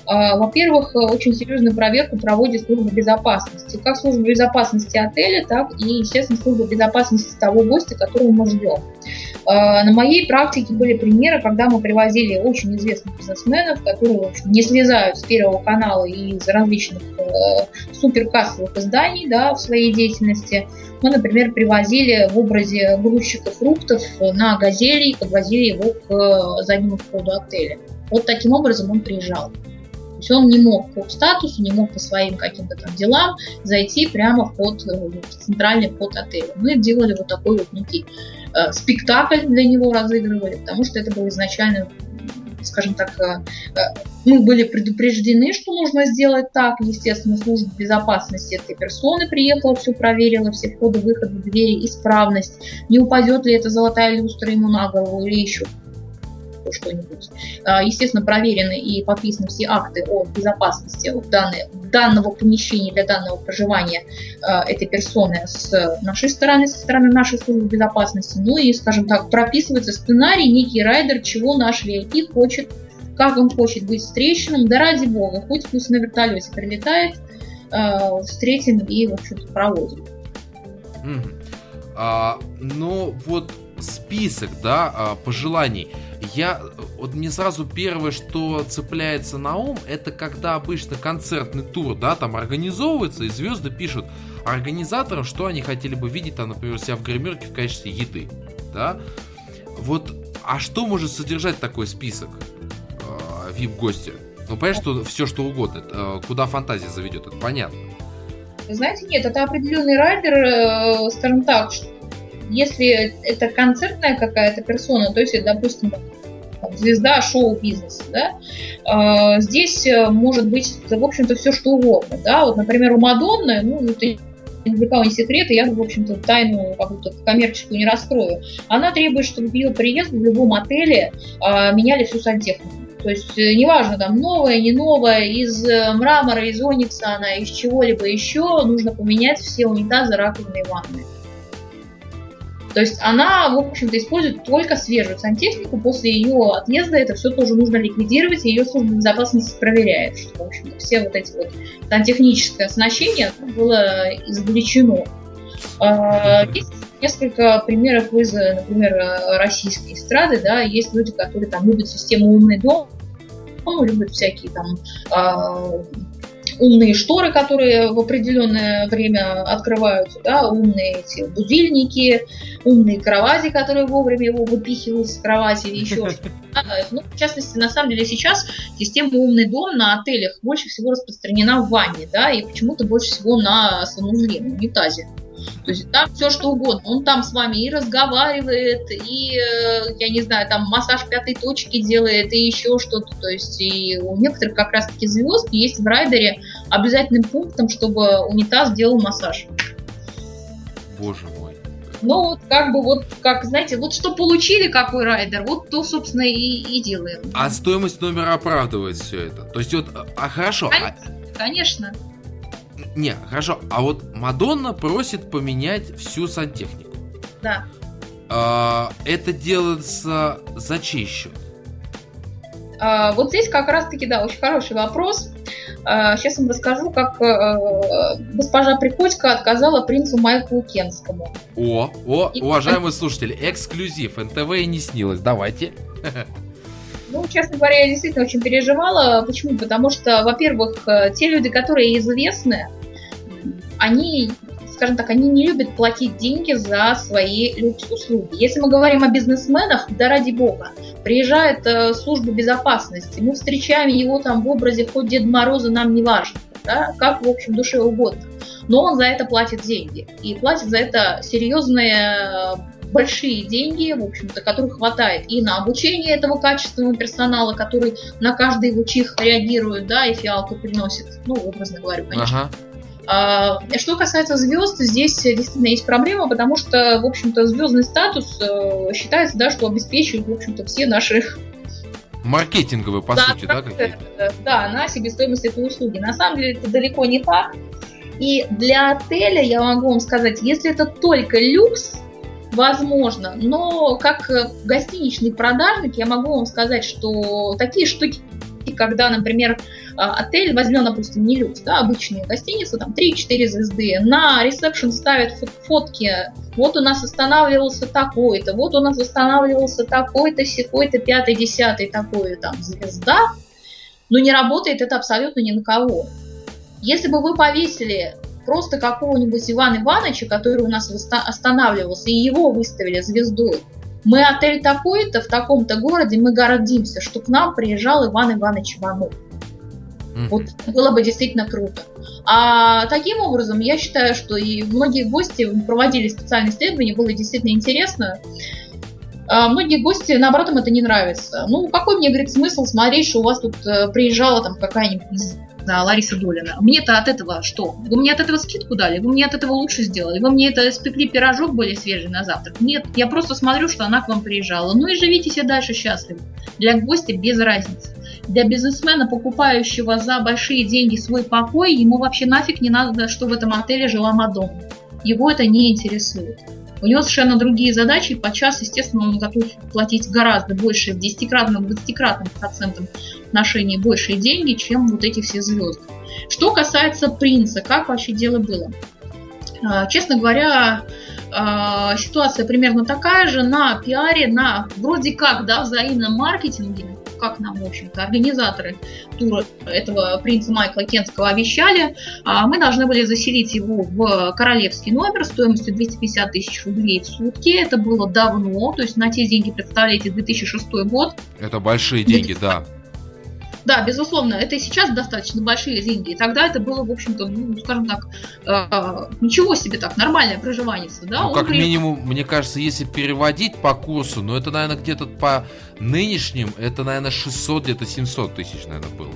во-первых, очень серьезную проверку проводит служба безопасности. Как служба безопасности отеля, так и, естественно, служба безопасности того гостя, которого мы ждем. На моей практике были примеры, когда мы привозили очень известных бизнесменов, которые не слезают с Первого канала и из различных э, суперкассовых изданий да, в своей деятельности. Мы, например, привозили в образе грузчика фруктов на газели и подвозили его к заднему входу отеля. Вот таким образом он приезжал. Есть он не мог по статусу, не мог по своим каким-то там делам зайти прямо в, ход, э, в центральный вход отеля. Мы делали вот такой вот некий э, спектакль для него разыгрывали, потому что это было изначально скажем так, э, э, мы были предупреждены, что нужно сделать так. Естественно, служба безопасности этой персоны приехала, все проверила, все входы, выходы, двери, исправность. Не упадет ли эта золотая люстра ему на голову или еще что-нибудь. А, естественно, проверены и подписаны все акты о безопасности данной, данного помещения для данного проживания а, этой персоны с нашей стороны, со стороны нашей службы безопасности. Ну и, скажем так, прописывается сценарий, некий райдер, чего наш VIP хочет, как он хочет быть встреченным. Да ради бога, хоть пусть на вертолете прилетает, а, встретим и, в общем-то, проводим. А, ну, вот список, да, пожеланий я, вот мне сразу первое, что цепляется на ум, это когда обычно концертный тур, да, там организовывается, и звезды пишут организаторам, что они хотели бы видеть, там, например, себя в гримерке в качестве еды, да. Вот, а что может содержать такой список э, VIP-гостя? Ну, понятно, что все что угодно, э, куда фантазия заведет, это понятно. Знаете, нет, это определенный райдер, э, скажем так, если это концертная какая-то персона, то есть, допустим, звезда шоу-бизнеса, да, а, здесь э, может быть, в общем-то, все что угодно, да, вот, например, у Мадонны, ну, это для кого не секрет, и я, в общем-то, тайну какую-то коммерческую не раскрою. Она требует, чтобы ее приезд в любом отеле а, меняли всю сантехнику. То есть э, неважно, там новая, не новая, из э, мрамора, из оникса она, из чего-либо еще, нужно поменять все унитазы, раковины и ванны. То есть она, в общем-то, использует только свежую сантехнику. После ее отъезда это все тоже нужно ликвидировать, и ее служба безопасности проверяет, что, в общем-то, все вот эти вот сантехническое оснащение было извлечено. А, есть несколько примеров из, например, российской эстрады, да, есть люди, которые там любят систему умный дом, любят всякие там а, умные шторы, которые в определенное время открываются, да, умные эти будильники, умные кровати, которые вовремя его выпихивают с кровати или еще что-то. Ну, в частности, на самом деле сейчас система умный дом на отелях больше всего распространена в ванне, да, и почему-то больше всего на санузле, на унитазе. То есть там все что угодно. Он там с вами и разговаривает, и, э, я не знаю, там массаж пятой точки делает, и еще что-то. То есть и у некоторых как раз-таки звезд есть в райдере обязательным пунктом, чтобы унитаз делал массаж. Боже мой. Ну, вот как бы вот, как, знаете, вот что получили, какой райдер, вот то, собственно, и, и делаем. А стоимость номера оправдывает все это? То есть вот, а хорошо. Конечно. А... конечно. Не, хорошо. А вот Мадонна просит поменять всю сантехнику. Да. А, это делается за чей счет? А, вот здесь как раз-таки, да, очень хороший вопрос. А, сейчас вам расскажу, как а, госпожа Приходько отказала принцу Майклу Кенскому. О, о, и... уважаемые слушатели, эксклюзив, НТВ и не снилось, давайте. Ну, честно говоря, я действительно очень переживала. Почему? Потому что, во-первых, э, те люди, которые известны, они, скажем так, они не любят платить деньги за свои услуги. Если мы говорим о бизнесменах, да ради бога, приезжает э, служба безопасности, мы встречаем его там в образе хоть Деда Мороза, нам не важно, да, как, в общем, душе угодно. Но он за это платит деньги. И платит за это серьезные большие деньги, в общем-то, которых хватает и на обучение этого качественного персонала, который на каждый его чих реагирует, да, и фиалку приносит, ну, образно говорю, конечно. Ага. А, что касается звезд, здесь действительно есть проблема, потому что, в общем-то, звездный статус э, считается, да, что обеспечивает, в общем-то, все наши маркетинговые, по да, сути, да, какие-то? Да, на себестоимость этой услуги. На самом деле это далеко не так. И для отеля я могу вам сказать, если это только люкс, возможно, но как гостиничный продажник я могу вам сказать, что такие штуки когда, например, а, отель, возьмем, допустим, не люкс, да, обычные гостиницы, там 3-4 звезды, на ресепшн ставят фотки, вот у нас останавливался такой-то, вот у нас останавливался такой-то, секой-то, пятый, десятый, такой там звезда, но не работает это абсолютно ни на кого. Если бы вы повесили просто какого-нибудь Ивана Ивановича, который у нас останавливался, и его выставили звездой, мы отель такой-то в таком-то городе, мы гордимся, что к нам приезжал Иван Иванович Иванов. Mm-hmm. Вот было бы действительно круто. А таким образом, я считаю, что и многие гости проводили специальные исследования, было действительно интересно. А многие гости, наоборот, им это не нравится. Ну, какой мне, говорит, смысл смотреть, что у вас тут э, приезжала там какая-нибудь Лариса Долина. Мне-то от этого что? Вы мне от этого скидку дали? Вы мне от этого лучше сделали? Вы мне это спекли пирожок более свежий на завтрак? Нет, я просто смотрю, что она к вам приезжала. Ну и живите себе дальше счастливо. Для гостя без разницы. Для бизнесмена, покупающего за большие деньги свой покой, ему вообще нафиг не надо, что в этом отеле жила Мадонна. Его это не интересует. У него совершенно другие задачи, и подчас, естественно, он готов платить гораздо больше, в десятикратном, двадцатикратном процентном отношении большие деньги, чем вот эти все звезды. Что касается принца, как вообще дело было? А, честно говоря, а, ситуация примерно такая же на пиаре, на вроде как, да, взаимном маркетинге, как нам, в общем-то, организаторы тура этого принца Майкла Кенского обещали, а мы должны были заселить его в королевский номер стоимостью 250 тысяч рублей в сутки. Это было давно, то есть на те деньги, представляете, 2006 год. Это большие деньги, да. Да, безусловно, это и сейчас достаточно большие деньги. И тогда это было, в общем-то, ну, скажем так, э, ничего себе так, нормальное проживание. Да? Ну, как при... минимум, мне кажется, если переводить по курсу, ну, это, наверное, где-то по нынешним, это, наверное, 600, где-то 700 тысяч, наверное, было.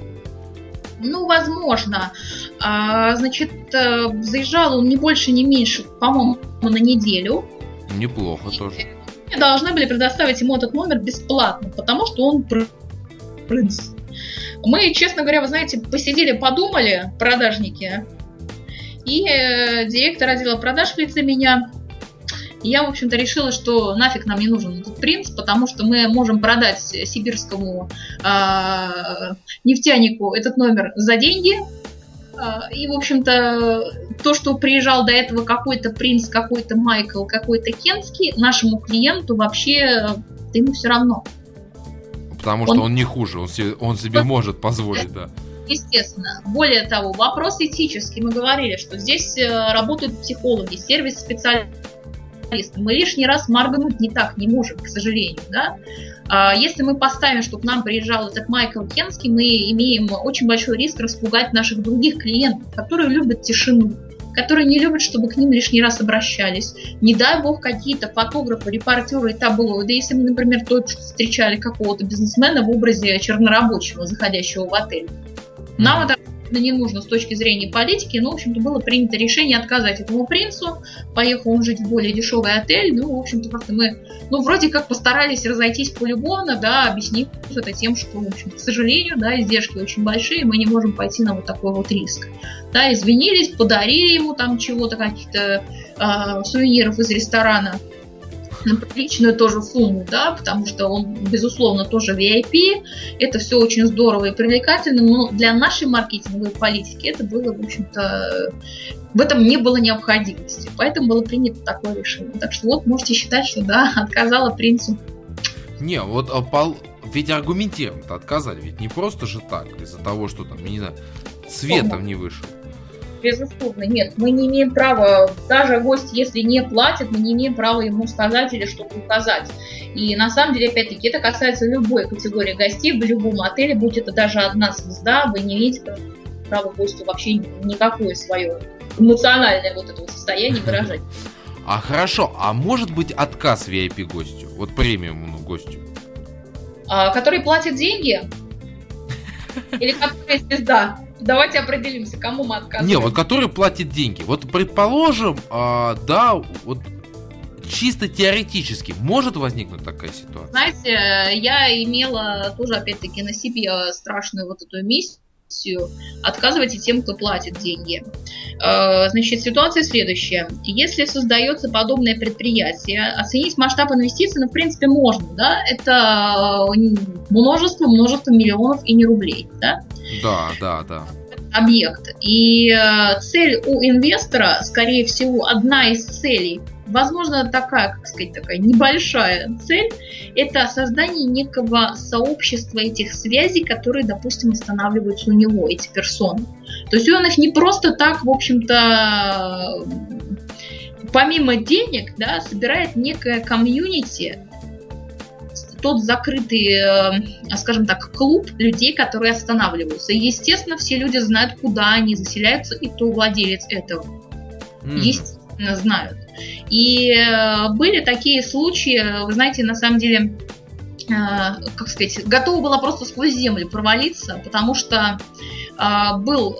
Ну, возможно. А, значит, э, заезжал он не больше, не меньше, по-моему, на неделю. Неплохо и тоже. Должны были предоставить ему этот номер бесплатно, потому что он принц. Мы, честно говоря, вы знаете, посидели, подумали, продажники, и э, директор отдела продаж в лице меня я, в общем-то, решила, что нафиг нам не нужен этот принц, потому что мы можем продать сибирскому э, нефтянику этот номер за деньги. Э, и, в общем-то, то, что приезжал до этого какой-то принц, какой-то Майкл, какой-то Кенский, нашему клиенту вообще да ему все равно. Потому что он, он не хуже, он себе, он себе может позволить, да. Естественно. Более того, вопрос этический. Мы говорили, что здесь э, работают психологи, сервис специалисты. Мы лишний раз моргнуть не так не можем, к сожалению. Да? А если мы поставим, что к нам приезжал этот Майкл Кенский, мы имеем очень большой риск распугать наших других клиентов, которые любят тишину которые не любят, чтобы к ним лишний раз обращались. Не дай бог какие-то фотографы, репортеры и таблоиды, если мы, например, только встречали какого-то бизнесмена в образе чернорабочего, заходящего в отель. Нам это не нужно с точки зрения политики, но, в общем-то, было принято решение отказать этому принцу. Поехал он жить в более дешевый отель. Ну, в общем-то, как-то мы, ну, вроде как постарались разойтись полюбовно, да, объяснив это тем, что, в общем к сожалению, да, издержки очень большие, мы не можем пойти на вот такой вот риск. Да, извинились, подарили ему там чего-то, каких-то э, сувениров из ресторана на приличную тоже сумму, да, потому что он, безусловно, тоже VIP. Это все очень здорово и привлекательно, но для нашей маркетинговой политики это было, в общем-то, в этом не было необходимости. Поэтому было принято такое решение. Так что вот можете считать, что да, отказала принцу. Не, вот а, пол... ведь аргументированно отказали, ведь не просто же так, из-за того, что там, не знаю, цветом не вышел. Безусловно, нет. Мы не имеем права, даже гость, если не платит, мы не имеем права ему сказать или что-то указать. И на самом деле, опять-таки, это касается любой категории гостей в любом отеле, будь это даже одна звезда, вы не имеете права гостю вообще никакое свое эмоциональное вот это состояние выражать. А хорошо, а может быть отказ VIP гостю, вот премиумному гостю? А, который платит деньги? Или который звезда? Давайте определимся, кому мы отказываем. Не, вот который платит деньги. Вот предположим, а, да, вот чисто теоретически может возникнуть такая ситуация? Знаете, я имела тоже, опять-таки, на себе страшную вот эту миссию отказывайте тем, кто платит деньги. Э, значит, ситуация следующая. Если создается подобное предприятие, оценить масштаб инвестиций, ну, в принципе, можно, да, это множество, множество миллионов и не рублей, да? Да, да, да. Объект. И э, цель у инвестора, скорее всего, одна из целей – возможно, такая, как сказать, такая небольшая цель, это создание некого сообщества этих связей, которые, допустим, останавливаются у него, эти персоны. То есть он их не просто так, в общем-то, помимо денег, да, собирает некое комьюнити, тот закрытый, э, скажем так, клуб людей, которые останавливаются. И, естественно, все люди знают, куда они заселяются и кто владелец этого. Mm. Естественно, знают. И э, были такие случаи, вы знаете, на самом деле, э, как сказать, готова была просто сквозь землю провалиться, потому что э, был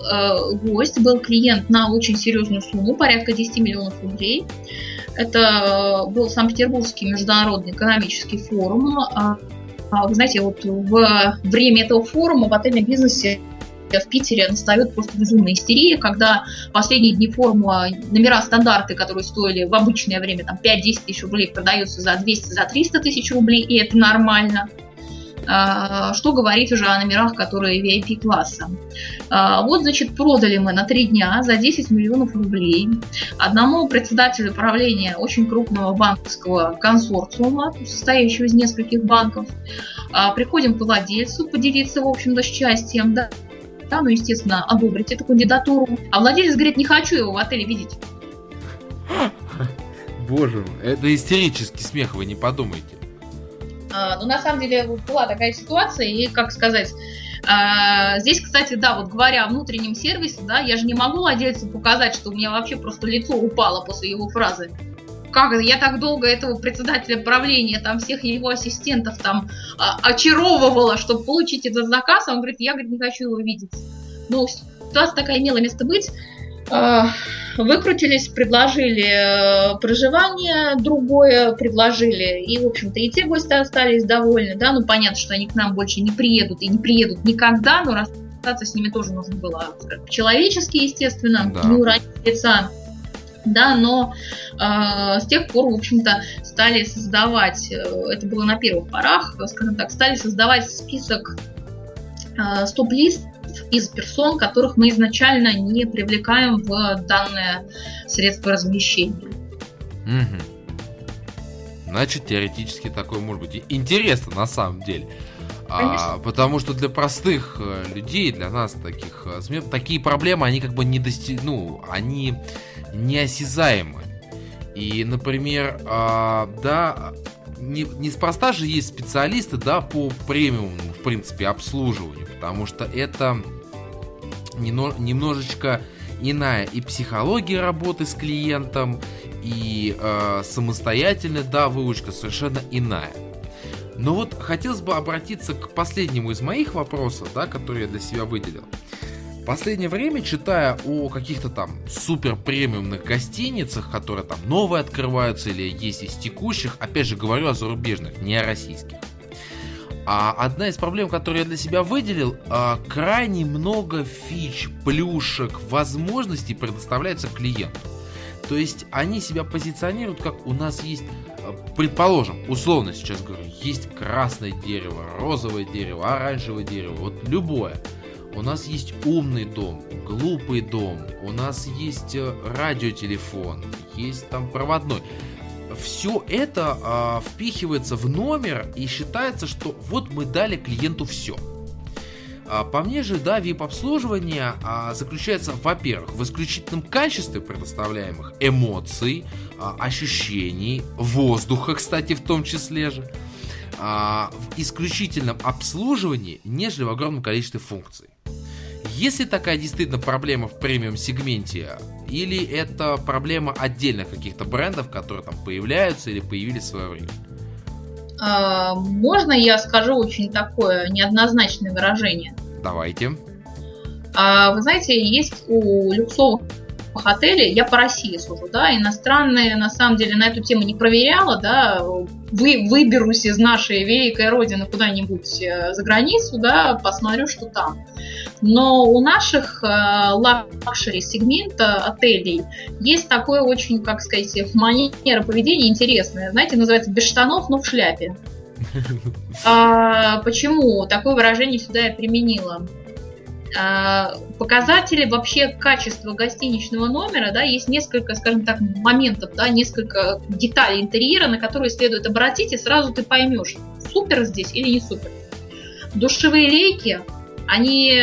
гость, был клиент на очень серьезную сумму, порядка 10 миллионов рублей. Это был Санкт-Петербургский международный экономический форум. Вы знаете, вот в время этого форума в отельном бизнесе в Питере настает просто безумная истерия, когда последние дни форума номера стандарты, которые стоили в обычное время там 5-10 тысяч рублей, продаются за 200, за 300 тысяч рублей, и это нормально. А, что говорить уже о номерах, которые VIP-класса. А, вот, значит, продали мы на три дня за 10 миллионов рублей одному председателю правления очень крупного банковского консорциума, состоящего из нескольких банков. А, приходим к владельцу поделиться, в общем-то, счастьем, да, да, ну, естественно, одобрить эту кандидатуру. А владелец говорит, не хочу его в отеле видеть. Боже мой, это истерический смех, вы не подумайте. А, ну, на самом деле, была такая ситуация, и, как сказать, а, здесь, кстати, да, вот говоря о внутреннем сервисе, да, я же не могу владельцу показать, что у меня вообще просто лицо упало после его фразы как я так долго этого председателя правления, там всех его ассистентов там а, очаровывала, чтобы получить этот заказ, а он говорит, я говорит, не хочу его видеть. Ну, ситуация такая имела место быть. А, выкрутились, предложили э, проживание другое, предложили, и, в общем-то, и те гости остались довольны, да, ну, понятно, что они к нам больше не приедут и не приедут никогда, но расстаться с ними тоже нужно было по-человечески, естественно, да. не уронить лица да, но э, с тех пор, в общем-то, стали создавать, э, это было на первых порах, скажем так, стали создавать список э, стоп-лист из персон, которых мы изначально не привлекаем в данное средство размещения. Угу. Значит, теоретически такое может быть. Интересно, на самом деле. А, потому что для простых э, людей, для нас таких СМИ, такие проблемы, они как бы не достиг... ну, они неосязаемы. И, например, а, да, не, неспроста же есть специалисты, да, по премиуму, в принципе, обслуживанию, потому что это немножечко иная и психология работы с клиентом, и э, самостоятельная, да, выучка совершенно иная. Но вот хотелось бы обратиться к последнему из моих вопросов, да, которые я для себя выделил последнее время, читая о каких-то там супер премиумных гостиницах, которые там новые открываются или есть из текущих, опять же говорю о зарубежных, не о российских. А одна из проблем, которую я для себя выделил, а, крайне много фич, плюшек, возможностей предоставляется клиенту. То есть они себя позиционируют как у нас есть, а, предположим, условно сейчас говорю, есть красное дерево, розовое дерево, оранжевое дерево, вот любое – у нас есть умный дом, глупый дом, у нас есть э, радиотелефон, есть там проводной. Все это а, впихивается в номер и считается, что вот мы дали клиенту все. А, по мне же, да, VIP-обслуживание а, заключается, во-первых, в исключительном качестве предоставляемых эмоций, а, ощущений, воздуха, кстати, в том числе же, в исключительном обслуживании, нежели в огромном количестве функций. Есть ли такая действительно проблема в премиум сегменте? Или это проблема отдельных каких-то брендов, которые там появляются или появились в свое время? А, можно я скажу очень такое неоднозначное выражение? Давайте. А, вы знаете, есть у люксовых отелей, я по России сужу, да, иностранные, на самом деле, на эту тему не проверяла, да, вы, выберусь из нашей великой родины куда-нибудь э, за границу, да, посмотрю, что там. Но у наших э, luxury сегмента отелей есть такое очень, как сказать, манера поведения интересное. Знаете, называется без штанов, но в шляпе. А, почему такое выражение сюда я применила? А, показатели вообще качества гостиничного номера, да, есть несколько, скажем так, моментов, да, несколько деталей интерьера, на которые следует обратить, и сразу ты поймешь, супер здесь или не супер. Душевые лейки, они э,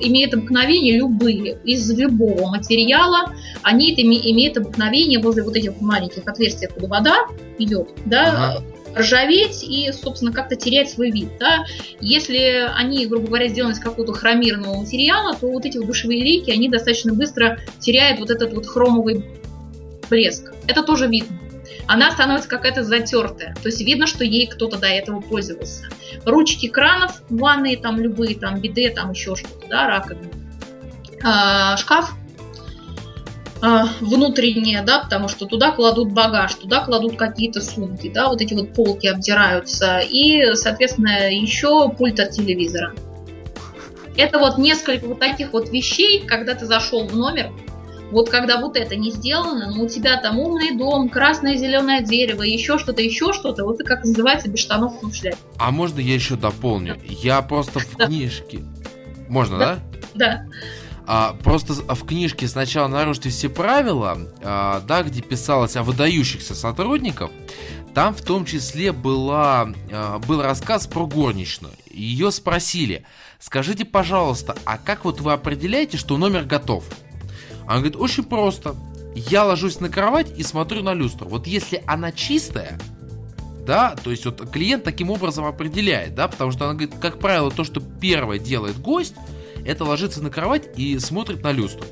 имеют обыкновение любые, из любого материала, они имеют обыкновение возле вот этих маленьких отверстий, откуда вода идет, да, ага ржаветь и, собственно, как-то терять свой вид. Да? Если они, грубо говоря, сделаны из какого-то хромированного материала, то вот эти вот душевые лейки, они достаточно быстро теряют вот этот вот хромовый блеск. Это тоже видно. Она становится какая-то затертая. То есть видно, что ей кто-то до этого пользовался. Ручки кранов, ванные там любые, там биде, там еще что-то, да, раковины. А, шкаф внутреннее, да, потому что туда кладут багаж, туда кладут какие-то сумки, да, вот эти вот полки обдираются, и, соответственно, еще пульт от телевизора. Это вот несколько вот таких вот вещей, когда ты зашел в номер, вот когда вот это не сделано, но у тебя там умный дом, красное зеленое дерево, еще что-то, еще что-то, вот это как называется без штанов в шляпе. А можно я еще дополню? Я просто в книжке. Можно, да? Да. А, просто в книжке сначала нарушите все правила, а, да, где писалось о выдающихся сотрудниках, там в том числе была, а, был рассказ про горничную. Ее спросили, скажите, пожалуйста, а как вот вы определяете, что номер готов? Она говорит, очень просто. Я ложусь на кровать и смотрю на люстру. Вот если она чистая, да, то есть вот клиент таким образом определяет, да, потому что она говорит, как правило, то, что первое делает гость, это ложится на кровать и смотрит на люстру.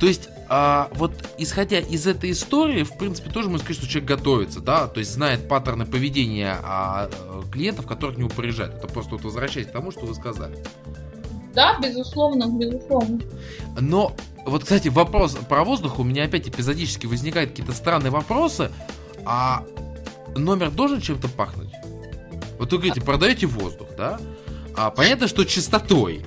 То есть, а, вот исходя из этой истории, в принципе, тоже можно сказать, что человек готовится, да, то есть знает паттерны поведения а, клиентов, которых не приезжают. Это просто вот возвращаясь к тому, что вы сказали. Да, безусловно, безусловно. Но вот, кстати, вопрос про воздух у меня опять эпизодически возникают какие-то странные вопросы. А номер должен чем-то пахнуть? Вот вы говорите, продаете воздух, да? А, понятно, что чистотой.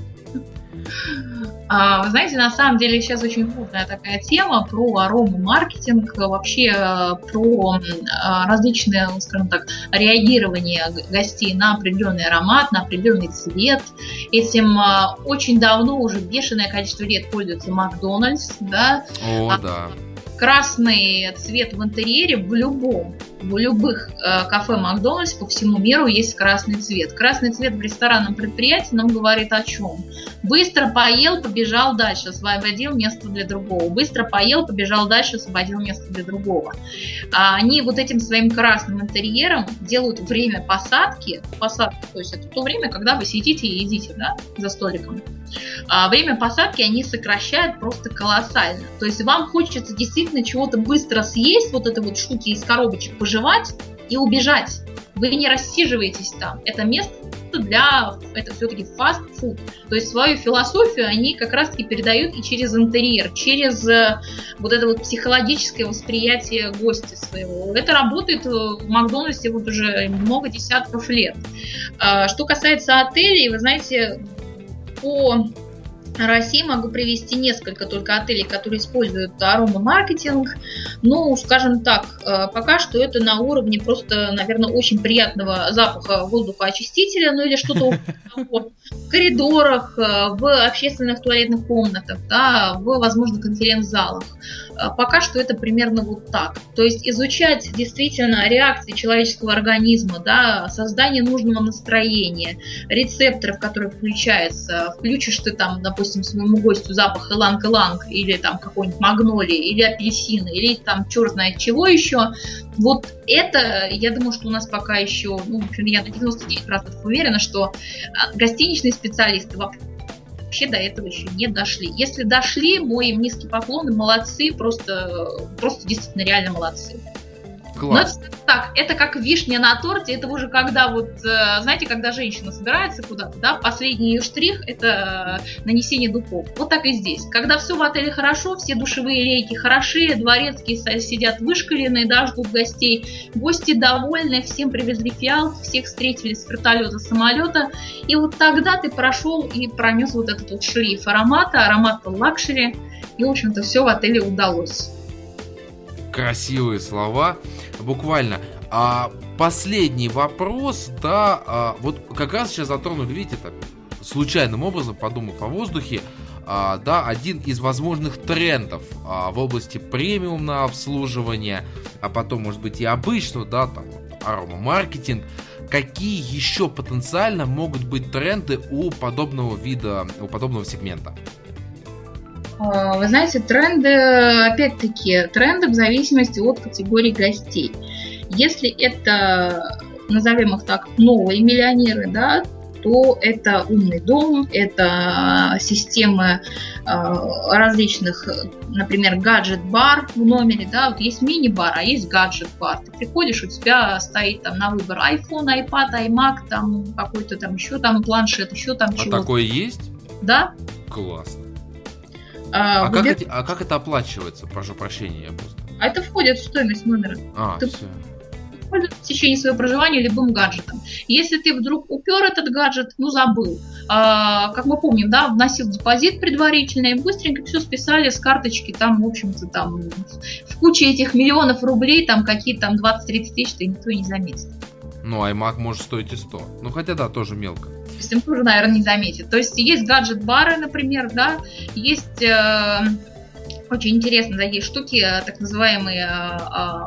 А, вы знаете, на самом деле сейчас очень модная такая тема про арому маркетинг, вообще э, про а, различные, скажем так, реагирование гостей на определенный аромат, на определенный цвет. Этим а, очень давно уже бешеное количество лет пользуется Макдональдс, да. О, да красный цвет в интерьере в любом, в любых э, кафе Макдональдс по всему миру есть красный цвет. Красный цвет в ресторанном предприятии нам говорит о чем? Быстро поел, побежал дальше, освободил место для другого. Быстро поел, побежал дальше, освободил место для другого. А они вот этим своим красным интерьером делают время посадки, посадки, то есть это то время, когда вы сидите и едите, да, за столиком. А время посадки они сокращают просто колоссально. То есть вам хочется действительно чего-то быстро съесть, вот это вот штуки из коробочек пожевать и убежать. Вы не рассиживаетесь там. Это место для, это все-таки фастфуд. То есть свою философию они как раз-таки передают и через интерьер, через э, вот это вот психологическое восприятие гостя своего. Это работает в Макдональдсе вот уже много десятков лет. А, что касается отелей, вы знаете, по России могу привести несколько только отелей, которые используют аромамаркетинг. Ну, скажем так, э, пока что это на уровне просто, наверное, очень приятного запаха воздухоочистителя, ну или что-то в коридорах, э, в общественных туалетных комнатах, да, в, возможно, конференц-залах. Э, пока что это примерно вот так. То есть изучать действительно реакции человеческого организма, да, создание нужного настроения, рецепторов, которые включаются. Включишь ты там, допустим, своему гостю запах иланг-иланг или там какой-нибудь магнолии, или апельсины, или там черт знает чего еще. Вот это, я думаю, что у нас пока еще, ну, я на 99% уверена, что а, гостиничные специалисты вообще до этого еще не дошли. Если дошли, мой им низкий поклон, молодцы, просто, просто действительно реально молодцы. Класс. Но так, это как вишня на торте, это уже когда вот, э, знаете, когда женщина собирается куда-то, да, последний ее штрих это э, нанесение духов. Вот так и здесь. Когда все в отеле хорошо, все душевые рейки хороши, дворецкие сидят вышкаленные, да, ждут гостей, гости довольны, всем привезли фиал, всех встретили с вертолета, самолета, и вот тогда ты прошел и пронес вот этот вот шлейф аромата, аромат luxury, и, в общем-то, все в отеле удалось. Красивые слова буквально. А последний вопрос, да, а, вот как раз сейчас затронули, видите, так, случайным образом, подумав о воздухе, а, да, один из возможных трендов а, в области премиумного обслуживания, а потом, может быть, и обычного, да, там, аромамаркетинг, какие еще потенциально могут быть тренды у подобного вида, у подобного сегмента? А, вы знаете, тренды, опять-таки, тренды в зависимости от категории гостей. Если это, назовем их так, новые миллионеры, да, то это умный дом, это системы э, различных, например, гаджет-бар в номере, да, вот есть мини-бар, а есть гаджет-бар. Ты приходишь, у тебя стоит там на выбор iPhone, iPad, iMac, там какой-то там еще там планшет, еще там а чего-то. такое есть? Да. Классно. А, а, выбер... как, эти, а как это оплачивается? Прошу прощения, я просто. А это входит в стоимость номера. А, ты все. в течение своего проживания любым гаджетом. Если ты вдруг упер этот гаджет, ну забыл. А, как мы помним, да, вносил депозит предварительный, быстренько все списали с карточки, там, в общем-то, там в куче этих миллионов рублей, там какие-то там 20-30 тысяч, ты никто не заметит. Ну, iMac может стоить и 100. Ну, хотя да, тоже мелко им тоже, наверное, не заметит. То есть есть гаджет-бары, например, да, есть э, очень интересные такие штуки, так называемые э,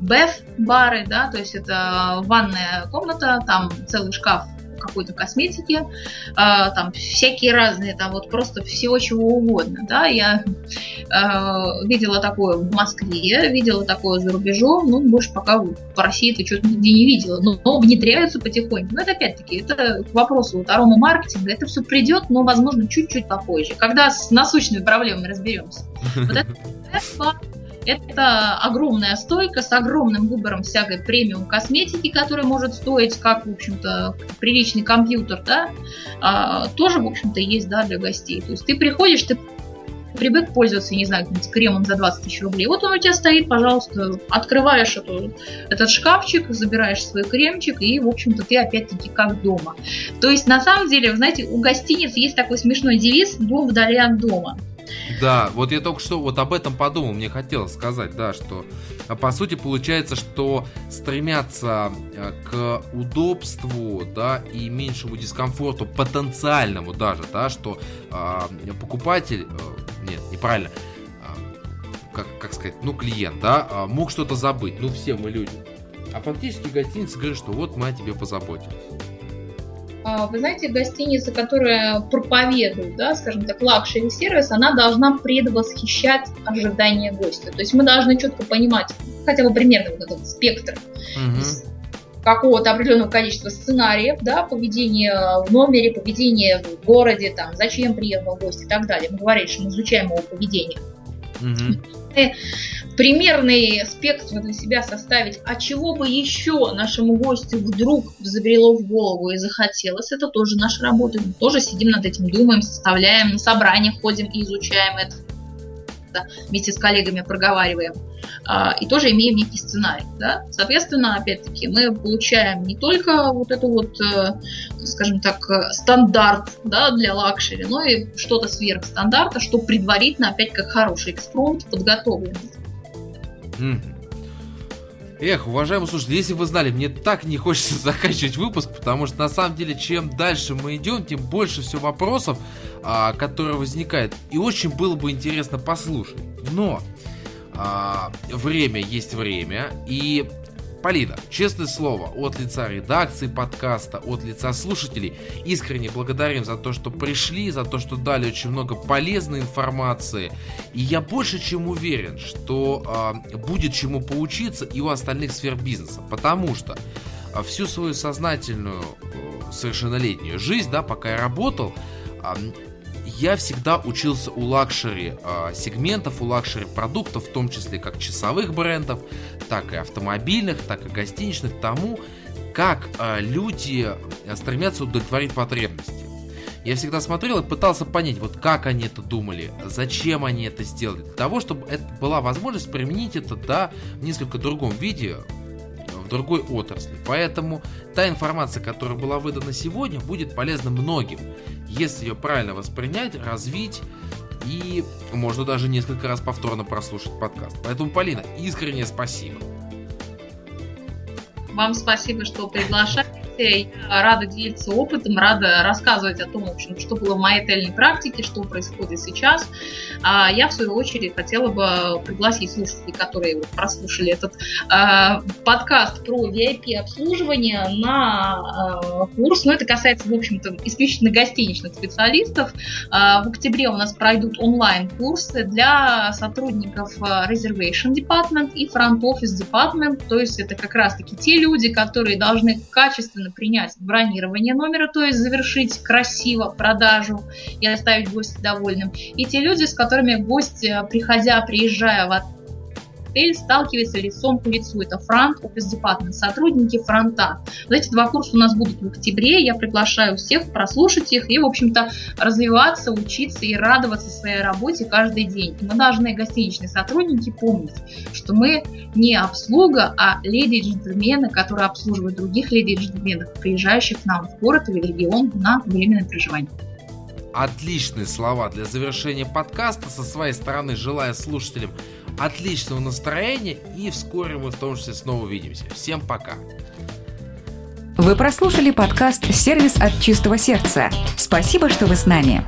беф-бары, да, то есть это ванная комната, там целый шкаф какой-то косметики, э, там всякие разные, там вот просто всего чего угодно, да, я э, видела такое в Москве, видела такое за рубежом, ну, больше пока по России это что-то нигде не видела, но, но внедряются потихоньку, но это опять-таки, это к вопросу вот арома маркетинга, это все придет, но, возможно, чуть-чуть попозже, когда с насущными проблемами разберемся. Вот это это огромная стойка с огромным выбором всякой премиум косметики, которая может стоить, как, в общем-то, приличный компьютер, да, а, тоже, в общем-то, есть, да, для гостей. То есть ты приходишь, ты привык пользоваться, не знаю, кремом за 20 тысяч рублей. Вот он у тебя стоит, пожалуйста, открываешь эту, этот шкафчик, забираешь свой кремчик, и, в общем-то, ты опять-таки как дома. То есть, на самом деле, вы знаете, у гостиниц есть такой смешной девиз «Дом вдали от дома». Да, вот я только что вот об этом подумал, мне хотелось сказать, да, что а, по сути получается, что стремятся а, к удобству, да, и меньшему дискомфорту, потенциальному даже, да, что э, покупатель, э, нет, неправильно, э, как, как сказать, ну, клиент, да, мог что-то забыть, ну, все мы люди. А фактически гостиница говорит, что вот мы о тебе позаботились. А, вы знаете, гостиница, которая проповедует, да, скажем так, luxury сервис, она должна предвосхищать ожидания гостя. То есть мы должны четко понимать хотя бы примерно вот этот спектр угу. какого-то определенного количества сценариев, да, поведение в номере, поведение в городе, там, зачем приехал гость и так далее. Мы говорили, что мы изучаем его поведение. Угу примерный спектр для себя составить, а чего бы еще нашему гостю вдруг забрело в голову и захотелось, это тоже наша работа. Мы тоже сидим над этим, думаем, составляем, на собраниях ходим и изучаем это вместе с коллегами проговариваем. А, и тоже имеем некий сценарий. Да? Соответственно, опять-таки, мы получаем не только вот эту вот, э, скажем так, стандарт да, для luxury, но и что-то сверх стандарта, что предварительно, опять как хороший экспромт подготовлен. Эх, уважаемые слушатели, если вы знали, мне так не хочется заканчивать выпуск, потому что на самом деле, чем дальше мы идем, тем больше всего вопросов, а, которые возникают. И очень было бы интересно послушать. Но а, время есть время, и Полина, честное слово, от лица редакции подкаста, от лица слушателей, искренне благодарим за то, что пришли, за то, что дали очень много полезной информации. И я больше чем уверен, что э, будет чему поучиться и у остальных сфер бизнеса, потому что э, всю свою сознательную э, совершеннолетнюю жизнь, да, пока я работал, я всегда учился у luxury э, сегментов, у luxury продуктов, в том числе как часовых брендов, так и автомобильных, так и гостиничных, тому, как э, люди стремятся удовлетворить потребности. Я всегда смотрел и пытался понять, вот как они это думали, зачем они это сделали, для того, чтобы это была возможность применить это да, в несколько другом виде, другой отрасли. Поэтому та информация, которая была выдана сегодня, будет полезна многим, если ее правильно воспринять, развить и можно даже несколько раз повторно прослушать подкаст. Поэтому, Полина, искреннее спасибо. Вам спасибо, что приглашаете. Я рада делиться опытом, рада рассказывать о том, в общем, что было в моей тельной практике, что происходит сейчас. А я, в свою очередь, хотела бы пригласить слушателей, которые прослушали этот э, подкаст про VIP-обслуживание на э, курс. Но ну, это касается, в общем-то, исключительно гостиничных специалистов. Э, в октябре у нас пройдут онлайн-курсы для сотрудников Reservation Department и Front Office Department. То есть это как раз-таки те люди, которые должны качественно нужно принять бронирование номера, то есть завершить красиво продажу и оставить гостя довольным. И те люди, с которыми гость, э, приходя, приезжая в отель, сталкивается лицом к лицу. Это фронт, офис департмент, сотрудники фронта. Вот эти два курса у нас будут в октябре. Я приглашаю всех прослушать их и, в общем-то, развиваться, учиться и радоваться своей работе каждый день. И мы должны, гостиничные сотрудники, помнить, что мы не обслуга, а леди и джентльмены, которые обслуживают других леди и джентльменов, приезжающих к нам в город или регион на временное проживание. Отличные слова для завершения подкаста. Со своей стороны желаю слушателям отличного настроения и вскоре мы в том числе снова увидимся. Всем пока! Вы прослушали подкаст «Сервис от чистого сердца». Спасибо, что вы с нами.